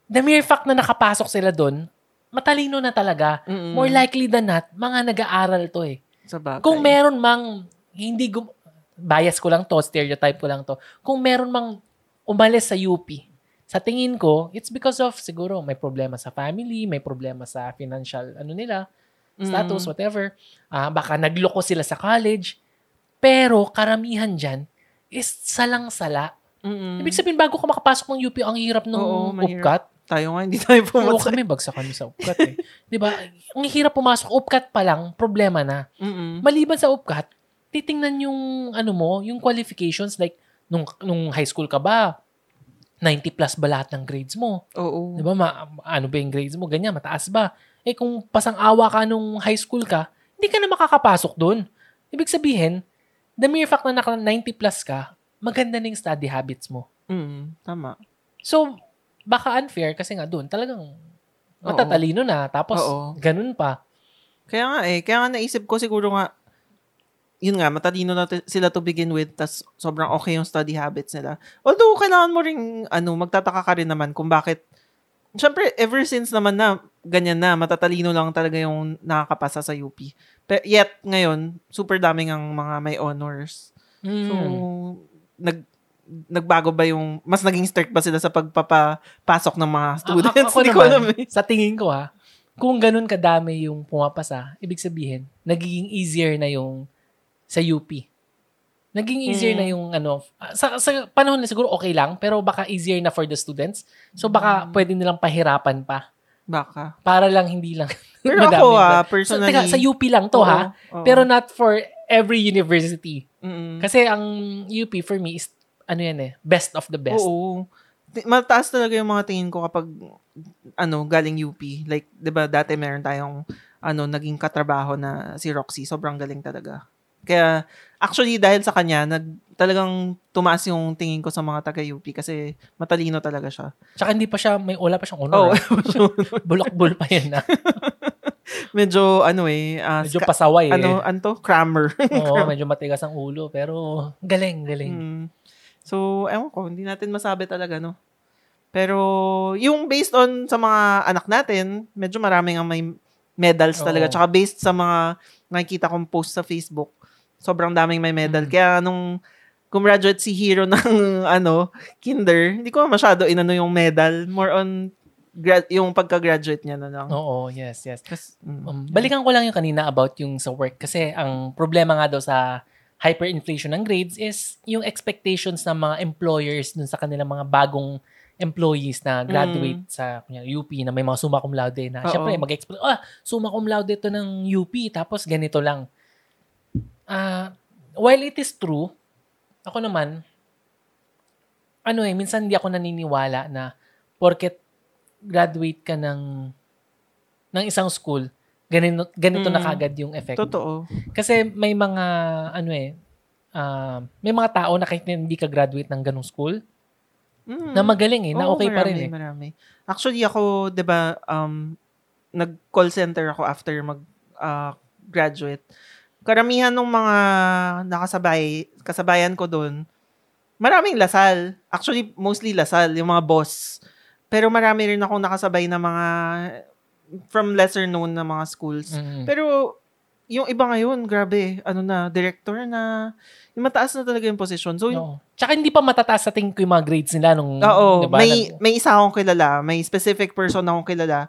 the mere fact na nakapasok sila doon, matalino na talaga. Mm-mm. More likely than not, mga nag-aaral to eh. sa bagay. Kung meron mang, hindi gum- bias ko lang to, stereotype ko lang to. Kung meron mang umalis sa UP, sa tingin ko, it's because of siguro may problema sa family, may problema sa financial ano nila, status, Mm. whatever. Ah, baka nagloko sila sa college. Pero karamihan dyan is salang-sala. Mm-mm. Ibig sabihin, bago ka makapasok ng UP, ang hirap ng Oo, upkat. Tayo nga, hindi tayo Oo pumasok. kami, bagsak kami sa UPCAT eh. Di ba? Ang hirap pumasok. UPCAT pa lang, problema na. Mm-mm. Maliban sa UPCAT, titingnan yung, ano mo, yung qualifications. Like, nung, nung high school ka ba, 90 plus ba lahat ng grades mo? Oo. Di ba? Ma, ano ba yung grades mo? Ganyan, mataas ba? Eh kung pasang-awa ka nung high school ka, hindi ka na makakapasok doon. Ibig sabihin, the mere fact na naka 90 plus ka, maganda na yung study habits mo. Mm, tama. So, baka unfair kasi nga doon talagang matatalino na. Tapos, Oo. ganun pa. Kaya nga eh, kaya nga naisip ko siguro nga, yun nga, matalino na sila to begin with, tas sobrang okay yung study habits nila. Although, kailangan mo ring, ano, magtataka ka rin naman kung bakit, syempre, ever since naman na, ganyan na, matatalino lang talaga yung nakakapasa sa UP. Pero yet, ngayon, super daming ang mga may honors. So, Mm. nag, nagbago ba yung, mas naging strict ba sila sa pagpapasok ng mga students? A- ako Hindi ko naman, alam eh. Sa tingin ko ha, kung ganun kadami yung pumapasa, ibig sabihin, nagiging easier na yung sa UP. Naging easier Mm. na yung ano, sa, sa panahon na siguro okay lang, pero baka easier na for the students. So baka Mm. pwede nilang pahirapan pa. Baka. Para lang hindi lang. Pero madami ako ah, So, personally. teka, sa UP lang to Oo, ha, oo. pero not for every university. Mm-mm. Kasi ang UP for me is, ano yan eh, best of the best. Oo. Mataas talaga yung mga tingin ko kapag ano, galing UP. Like, 'di ba, dati meron tayong ano, naging katrabaho na si Roxy. Sobrang galing talaga. Kaya actually dahil sa kanya, nag talagang tumaas yung tingin ko sa mga taga UP kasi matalino talaga siya. Tsaka hindi pa siya, may wala pa siyang Oh, honor. ah. Bulak-bul pa yan na. medyo ano eh, ah, Medyo pasaway eh. ano, anto? Crammer. Oo, medyo matigas ang ulo. Pero galing, galing. Mm. So, ewan ko, hindi natin masabi talaga, no? Pero, yung based on sa mga anak natin, medyo maraming ang may medals talaga. Oo. Tsaka based sa mga nakikita kong post sa Facebook, sobrang daming may medal. Mm. Kaya nung gumraduate si Hero ng ano, kinder, hindi ko masyado inano yung medal. More on gra- yung pagka-graduate niya na lang. Oo, yes, yes. Kas- mm. Um, balikan ko lang yung kanina about yung sa work. Kasi ang problema nga daw sa hyperinflation ng grades is yung expectations ng mga employers dun sa kanilang mga bagong employees na graduate sa kunyari, UP na may mga summa cum laude na. Mm. Oo. Siyempre, mag-expect, ah, summa cum laude to ng UP, tapos ganito lang. Ah, while it is true, ako naman, ano eh, minsan hindi ako naniniwala na porket graduate ka ng ng isang school, ganito, ganito na Mm. kagad yung effect. Totoo. Kasi may mga, ano eh, ah, may mga tao na kahit hindi ka graduate ng ganong school, Mm. na magaling eh, na Oo, okay pa rin marami, eh. Marami. Actually, ako, di ba, um, nag-call center ako after mag-graduate. Karamihan ng mga nakasabay, kasabayan ko doon, maraming lasal. Actually, mostly lasal, yung mga boss. Pero marami rin akong nakasabay na mga from lesser known na mga schools. Mm. Pero yung iba ngayon, grabe, ano na, director na, yung mataas na talaga yung position. So, Oo. Tsaka hindi pa matataas sa tingin ko yung mga grades nila nung, Oo, diba, may nag- may isa akong kilala, may specific person akong kilala.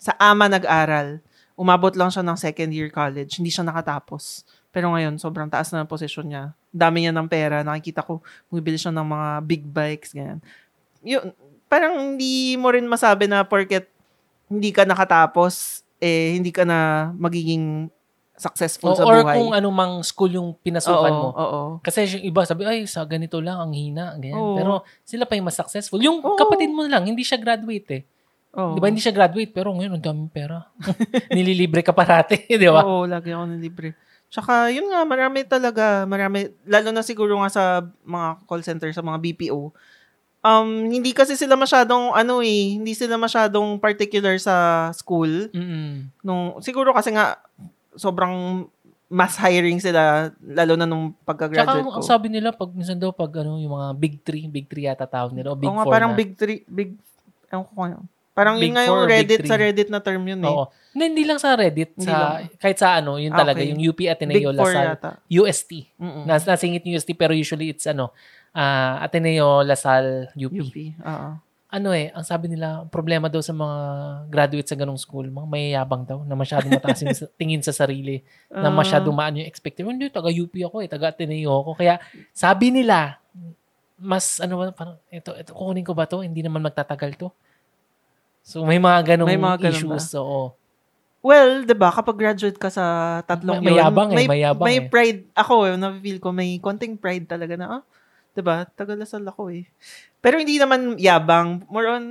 Sa ama nag-aral, umabot lang siya ng second year college, hindi siya nakatapos. Pero ngayon, sobrang taas na ang posisyon niya. Dami niya ng pera, nakikita ko, bumibili siya ng mga big bikes, ganyan. Yun, parang hindi mo rin masabi na porket hindi ka nakatapos, eh, hindi ka na magiging successful O- sa or buhay. kung anumang school yung pinasukan oo, mo. Oo, Kasi yung iba sabi, ay, sa ganito lang, ang hina, ganyan. Oo. Pero sila pa yung mas successful. Yung Oo. kapatid mo lang, hindi siya graduate eh. Oo. Di ba, hindi siya graduate, pero ngayon, ang daming pera. Nililibre ka parati, di ba? Oo, lagi ako ng libre. Tsaka, yun nga, marami talaga, marami, lalo na siguro nga sa mga call center, sa mga BPO, um, hindi kasi sila masyadong, ano eh, hindi sila masyadong particular sa school. Mm-mm. Nung, siguro kasi nga, sobrang mass hiring sila, lalo na nung Tsaka pagka-graduate ang, ko. ang sabi nila, pag minsan daw, pag ano, yung mga big three, big three yata tawag nila, o big Oo nga, four parang na. big three, big, ewan ko kung ano. Parang Big yun nga yung big Reddit, sa? Reddit na term yun eh. Oo. Hindi, hindi lang sa Reddit, Hindi sa, lang. kahit sa ano, yun Ah, talaga, okay. yung UP Big Ateneo four Lasal, yata. UST. Mm-mm. Nas, nasingit yung UST, pero usually it's ano, ah Ateneo Lasal UP. UP. Oo. Ano eh, ang sabi nila, problema daw sa mga graduate sa ganong school, mga mayayabang daw, na masyadong mataas yung tingin sa sarili, na Ah. masyadong maan yung expectation. Hindi, taga UP ako eh, taga Ateneo ako. Kaya sabi nila, mas ano ba, parang, ito, ito, kukunin ko ba to? Hindi naman magtatagal to. So, may mga ganong May mga ganun issues. Oo. Well, 'di ba, kapag graduate ka sa tatlong May- yun, eh, may, mayabang may eh. pride ako, eh, na-feel ko may konting pride talaga na ah, 'di ba? Tagalasal ako eh. Pero hindi naman yabang, more on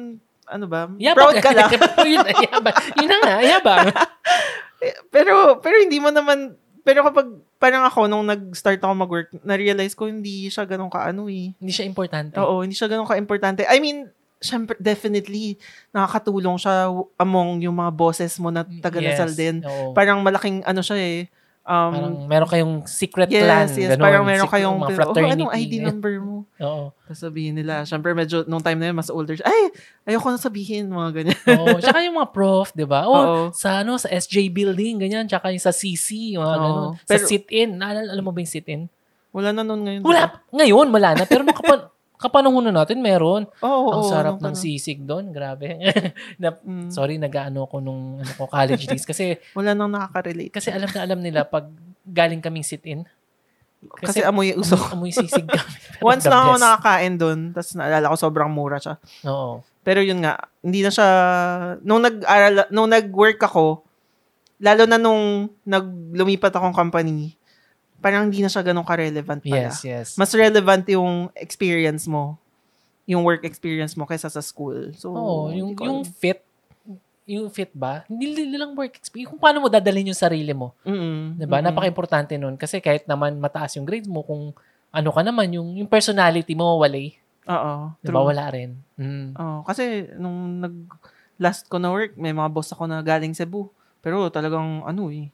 ano ba? Proud ka lang. yun, yabang. Yun na nga, yabang. Pero pero hindi mo naman pero kapag parang ako nung nag-start ako mag-work, na-realize ko hindi siya ganun kaano eh. Hindi siya importante. Oo, hindi siya ganun ka-importante. I mean, syempre, definitely, nakakatulong siya among yung mga bosses mo na taga-Lasal Yes, din. oo. Parang malaking, ano siya eh, um, Parang meron kayong secret yes, plan. yes, ganun. parang meron Secret- kayong, mga oh, fraternity. anong ID number mo? Oo. Tapos sabihin nila, syempre medyo, nung time na yun, mas older siya, ay, ayoko na sabihin, mga ganyan. Oo. Tsaka yung mga prof, di ba? Oh, Oo. sa ano, sa SJ building, ganyan. Tsaka yung sa CC, mga Oo. ganun. Pero- sa sit-in. Naalala, alam mo ba yung sit-in? Wala na nun ngayon. Wala. Ngayon, wala na. Pero nung kapan, kapanahon na natin, meron. Oo, Ang sarap nung ng panahon. sisig doon. Grabe. na, Mm. Sorry, nag-ano ko nung ano ko, college days. Kasi, Wala nang nakaka-relate. kasi alam na alam nila pag galing kaming sit-in. Kasi, amoy yung usok. Amoy, amoy sisig kami. Once lang ako nakakain doon, tapos naalala ko sobrang mura siya. Oo. Pero yun nga, hindi na siya, nung nag-aral, nung nag-work ako, lalo na nung naglumipat akong company, parang hindi na siya ganun ka-relevant pala. Yes, yes. Mas relevant yung experience mo, yung work experience mo kaysa sa school. So, Oo, yung, yung fit, yung fit ba? Hindi hindi lang work experience. Kung paano mo dadalhin yung sarili mo. Mm-mm. 'Di ba? Mm-mm. Napaka-importante nun. Kasi kahit naman mataas yung grades mo, kung ano ka naman, yung, yung personality mo, wala eh. Oo, Di true. ba? Wala rin. Mm. Oo, kasi nung nag last ko na work, may mga boss ako na galing Cebu. Pero talagang ano eh,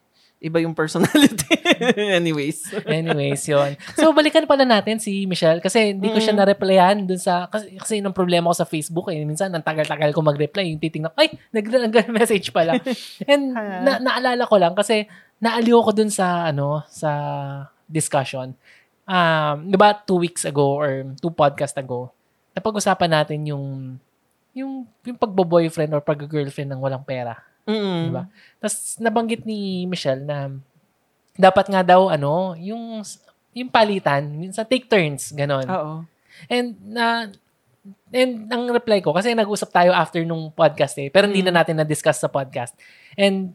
iba yung personality. Anyways. Anyways, yun. So, balikan pala natin si Michelle kasi hindi ko siya Mm. na-replyan dun sa, kasi, kasi yun ang problema ko sa Facebook eh. Minsan, ang tagal-tagal ko mag-reply, yung titingnan, ay, nag- nag-message pala. And na, naalala ko lang kasi naaliw ko dun sa, ano, sa discussion. Um, di ba, two weeks ago or two podcast ago, napag-usapan natin yung yung yung pagbo-boyfriend or pag-girlfriend ng walang pera. Mm. Diba? Tapos nabanggit ni Michelle na dapat nga daw ano, yung yung palitan, minsan take turns, ganon. Oo. And na and ang reply ko kasi nag-usap tayo after nung podcast eh, pero hindi Mm. na natin na-discuss sa podcast. And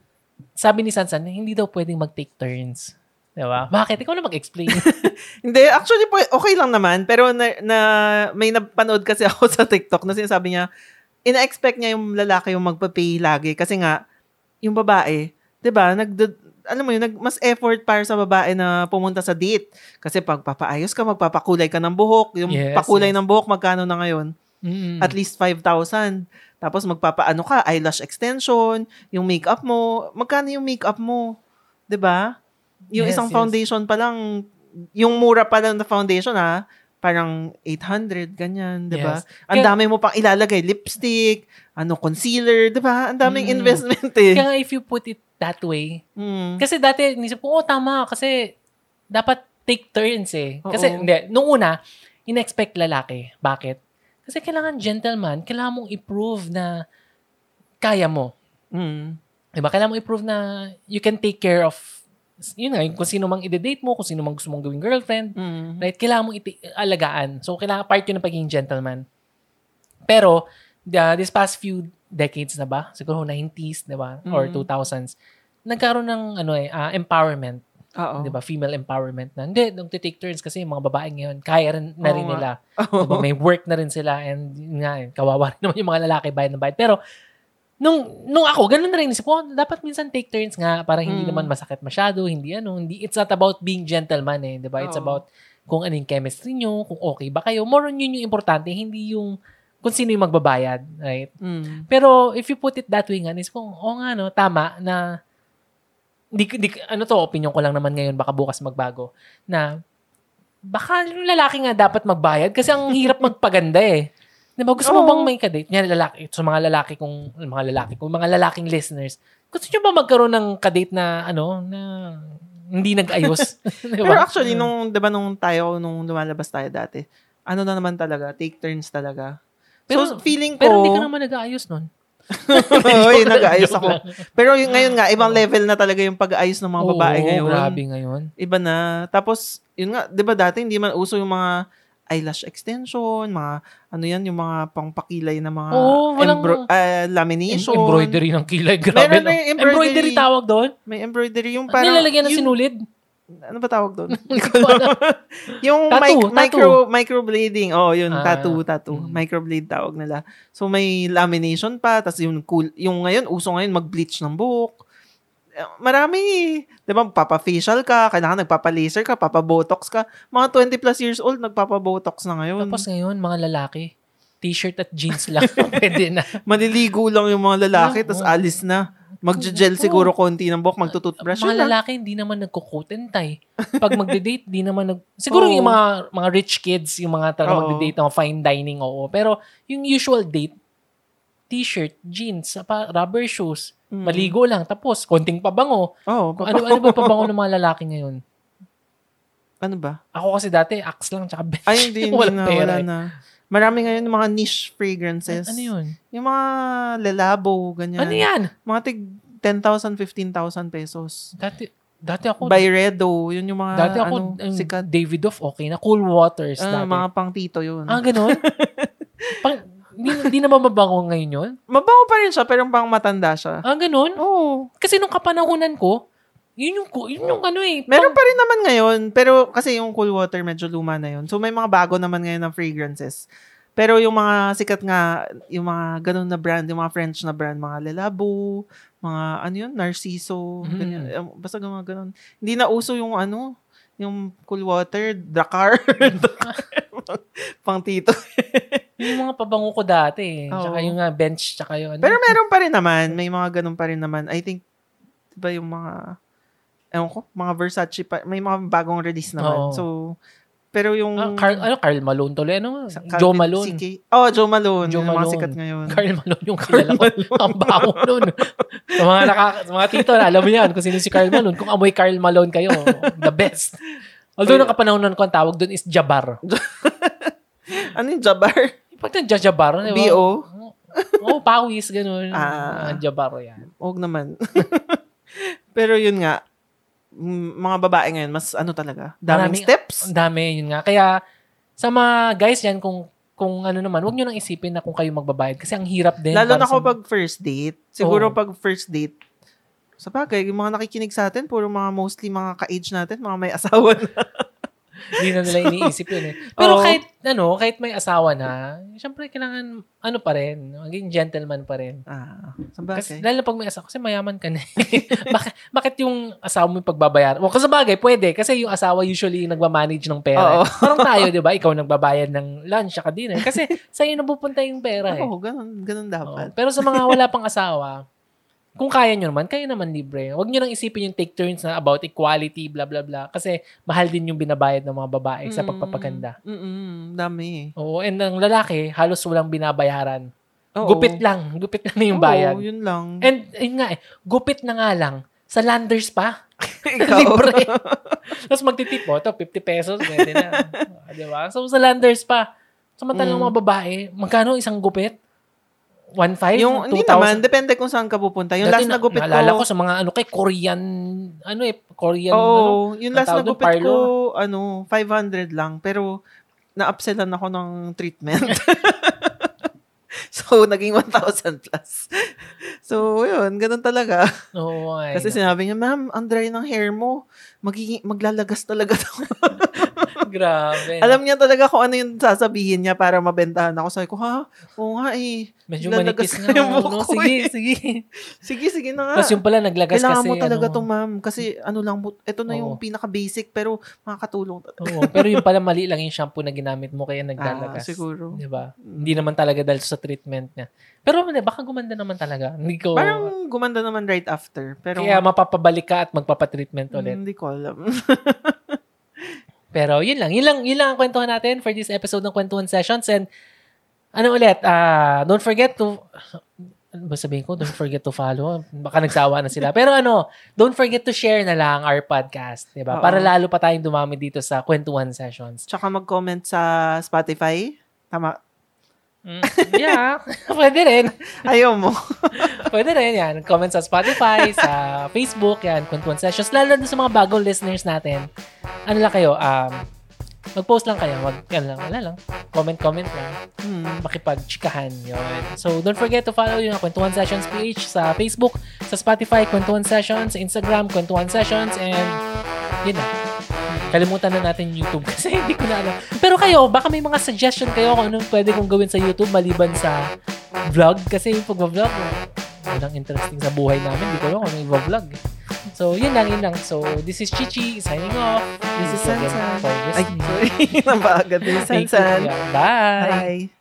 sabi ni Sansan, hindi daw pwedeng mag-take turns. Diba? Bakit? Ikaw na mag-explain. Hindi, actually po, okay lang naman. Pero na, na, may napanood kasi ako sa TikTok na sinasabi niya, ina-expect niya yung lalaki yung magpa-pay lagi. Kasi nga, yung babae, 'di ba nag, alam mo yun, nag, mas effort para sa babae na pumunta sa date. Kasi pag papaayos ka, magpapakulay ka ng buhok. Yung Yes, pakulay yes. ng buhok, magkano na ngayon? Mm. At least 5,000. Tapos magpapaano ka, eyelash extension, yung makeup mo, magkano yung makeup mo? 'Di ba? Yung Yes, isang yes. foundation pa lang, yung mura pa lang na foundation ha, parang 800, ganyan, 'di ba? Yes. Ang dami mo pang ilalagay, lipstick, ano, concealer, 'di ba? Ang daming Mm. investment eh. Kaya if you put it that way, Mm. Kasi dati, nisip ko, oh, tama. Kasi, dapat take turns eh. Kasi, Oo. hindi. Nung una, in-expect lalaki. Bakit? Kasi kailangan gentleman, kailangan mong i-prove na kaya mo. Mm. Diba? Kailangan mo i-prove na you can take care of, yun nga, kung sino mang i-date mo, kung sino mang gusto mong gawing girlfriend. Mm. Right? Kailangan mong iti- alagaan. So, kailangan part yun ng pagiging gentleman. Pero, the, this past few decades na ba? Siguro 90s, di ba? Or Mm. 2000s. Nagkaroon ng ano eh, ah, empowerment. Oo. 'di ba Female empowerment na. Hindi, nung take turns kasi mga babae ngayon, kaya rin na rin nila. Oo. 'Di ba May work na rin sila and yun nga, kawawa rin naman yung mga lalaki bayad na bayad. Pero, nung, nung ako, ganun na rin. Isip ko, dapat minsan take turns nga para hindi Mm. naman masakit masyado, hindi ano, hindi, it's not about being gentleman eh, 'di ba It's Oo. about kung ano yung chemistry nyo, kung okay ba kayo. More on yun yung importante, hindi yung kung sino yung magbabayad, right? Mm. Pero if you put it that way nga, is kung, oo nga no, tama na, di, di, ano to, opinion ko lang naman ngayon, baka bukas magbago, na baka yung lalaki nga dapat magbayad kasi ang hirap magpaganda eh. Di ba? Gusto mo Oo. bang may kadate? Yan, lalaki, sa mga lalaki kung, mga lalaki, kung mga lalaking listeners, gusto nyo ba magkaroon ng kadate na, ano, na hindi nag-ayos? Di ba? Pero actually, nung, di ba, nung tayo, nung lumalabas tayo dati, ano na naman talaga, take turns talaga. Pero- so, feeling ko, Pero hindi ka naman nag-aayos nun. Oy, nag-aayos ako. lang. Pero yung, ngayon nga, ibang level na talaga yung pag-aayos ng mga babae Oo, ngayon. grabe ngayon. Iba na. Tapos, yun nga, di ba dati hindi man uso yung mga eyelash extension, mga ano yan, yung mga pangpakilay na mga Oo, walang- embro- ah, lamination. Em- embroidery ng kilay. Grabe. Meron na yung embroidery. embroidery tawag doon? May embroidery yung Parang, parang... Nilalagyan ng sinulid? Ano ba tawag doon? Yung Tattoo, mic- tattoo. micro microblading. Oh, yun Ah, tattoo, tattoo. mm. Microblade tawag nila. So may lamination pa, tapos yung cool, yung ngayon uso ngayon mag-bleach ng buhok. Eh, Marami, 'di ba? Papa-facial ka, kailangan nagpapa-laser ka, papa-botox ka. Mga 20 plus years old nagpapa-botox na ngayon. Tapos ngayon, mga lalaki, t-shirt at jeans lang. Pwede na. Maliligo lang yung mga lalaki, tapos alis na. Magje-gel Oo. siguro konti ng buhok, magtututbrush. mga lalaki, hindi naman nagko-coat and tie. Pag magde-date, di naman nag... Siguro Oo. yung mga mga rich kids, yung mga talaga Oo. magde-date, mga fine dining, oo. Pero yung usual date, t-shirt, jeans, rubber shoes, Mm. maligo lang, tapos konting pabango. Oo, Ano, ano ba pabango ng mga lalaki ngayon? ano ba? Ako kasi dati, Axe lang, tsaka bench. Ay, hindi, hindi Walang na, pera wala eh. na. Marami ngayon mga niche fragrances. Ano yun? Yung mga lalabo, ganyan. Ano yan? Mga tig 10,000, 15,000 pesos. Dati, dati ako, Byredo, yun yung mga dati ako, ano, um, sikat. Davidoff, okay na. Cool Waters, Ah, dati. mga pang tito yun. Ah, ganun? Pang, di, di na mababango ngayon yun? Mabango pa rin siya, pero pang matanda siya. Ah, ganun? Oo. Kasi nung kapanahunan ko, yun yung, yun yung ano eh. Meron pa rin naman ngayon, pero kasi yung cool water medyo luma na yun. So may mga bago naman ngayon na fragrances. Pero yung mga sikat nga, yung mga ganun na brand, yung mga French na brand, mga Lelabo, mga ano yun, Narciso, Mhm. ganyan. Eh, Basta mga ganun. Hindi na uso yung ano, yung cool water, Dakar. Pang tito. Yun yung mga pabango ko dati eh. Oo. Tsaka yung nga bench, tsaka yung ano. Pero meron pa rin naman, may mga ganun pa rin naman. I think, di ba yung mga, ewan ko, mga Versace pa, may mga bagong release naman. Oo. So, pero yung... Ah, Carl, ano, Carl Malone tuloy. Ano? Sa Joe Calvin Malone. CK. Oh, Joe Malone. Joe Joe Malone. Mga Malone. sikat ngayon. Carl Malone yung kilala ko. Ang bango nun. sa mga, naka, sa mga tito, alam mo yan kung sino si Carl Malone. Kung amoy Carl Malone kayo, the best. Although, nung kapanahonan ko, ang tawag doon is Jabar. ano yung Jabar? Pag nang Jabar, di ba? B.O.? Oo, oh, pawis, ganun. Ah. Ah, Jabar yan. Huwag naman. pero yun nga, mga babae ngayon, mas ano talaga, daming Maraming- steps. Ang dami, yun nga. Kaya, sa mga guys yan, kung kung ano naman, wag nyo nang isipin na kung kayo magbabayad. Kasi ang hirap din. Lalo na sa- pag first date. Siguro Oo. pag first date, sa bagay, yung mga nakikinig sa atin, puro mga mostly mga ka-age natin, mga may asawa na. Hindi na nila iniisip yun eh. Pero Oo. kahit, ano, kahit may asawa na, syempre kailangan, ano pa rin, maging gentleman pa rin. Ah, sa Kasi, lalo pag may asawa, kasi mayaman ka na. eh. bakit, bakit yung asawa mo yung pagbabayar? Well, kasi bagay, pwede. Kasi yung asawa usually nagmamanage ng pera. Oo. eh. Parang tayo, di ba? Ikaw nagbabayad ng lunch at dinner. Kasi sa'yo napupunta yung pera eh. Oo, ganun, ganun Oo. dapat. Pero sa mga wala pang asawa, kung kaya nyo naman, kayo naman libre. Huwag nyo nang isipin yung take turns na about equality, bla bla bla. Kasi mahal din yung binabayad ng mga babae sa Mm, pagpapaganda. Mm, dami. Oo, and ang lalaki, halos walang binabayaran. Oo. Gupit lang. Gupit lang na yung Oo, bayad. yun lang. And, yun nga eh, gupit na nga lang, sa landers pa. Ikaw. Libre. Tapos magtitip mo, to 50 pesos, pwede na. Ah, Di ba? So, sa landers pa. Samantalang Mm. mga babae, magkano isang gupit? 1.5? yung, hindi 2,000? naman, depende kung saan ka pupunta. Yung Dati last na gupit naalala ko ko, sa mga ano kay Korean, ano eh, Korean, Oo, ano, yung last na gupit ko, parlor. ano, 500 lang. Pero, na-upsellan ako ng treatment. so, naging 1,000 plus. So, yun, ganun talaga. Oo, ay, Kasi sinabi niya, ma'am, ang dry ng hair mo. Magiging, maglalagas talaga daw. grabe. Alam niya talaga kung ano yung sasabihin niya para mabentahan ako. Sabi ko, ha? Oo nga eh. Medyo manipis nga. yung no? ko Sige, eh. sige. Sige, sige na nga. Tapos yung pala naglagas Kailangan kasi. mo talaga ano, to, ma'am. Kasi ano lang, ito na yung Oo. pinaka-basic pero makakatulong. Oo, pero yung pala mali lang yung shampoo na ginamit mo kaya Ah, naglalagas. siguro. Di ba? Hindi naman talaga dahil sa treatment niya. Pero hindi, baka gumanda naman talaga. Hindi ko, Parang gumanda naman right after. Pero kaya mapapabalik ka at magpapatreatment ulit. hindi ko alam. Pero yun lang. Yun lang, yun lang ang kwentuhan natin for this episode ng Kwentuhan Sessions. And ano ulit, ah don't forget to, ano ba sabihin ko? Don't forget to follow. Baka nagsawa na sila. Pero ano, don't forget to share na lang our podcast. Diba? Oo. Para lalo pa tayong dumami dito sa Kwentuhan Sessions. Tsaka mag-comment sa Spotify. Tama. Mm, yeah, pwede rin. Ayaw mo. Pwede rin yan. Comment sa Spotify, sa Facebook, yan, Kwentuhan Sessions. Lalo na sa mga bagong listeners natin. Ano lang kayo, um, mag-post lang kayo. Wag, yan lang, wala lang. Comment-comment lang. Hmm. Makipag-chikahan yun. So, don't forget to follow yung Kwentuhan Sessions PH sa Facebook, sa Spotify, Kwentuhan Sessions, Instagram, Kwentuhan Sessions, and yun na. Kalimutan na natin YouTube kasi hindi ko na alam. Pero kayo, baka may mga suggestion kayo kung anong pwede kong gawin sa YouTube maliban sa vlog. Kasi yung pag-vlog, walang interesting sa buhay namin. Hindi ko alam kung ano yung vlog. So, yun lang, yun lang. So, this is Chichi signing off. This is again Sansan. for Ay, sorry. Nabaagad din. Sansan. Bye. Bye.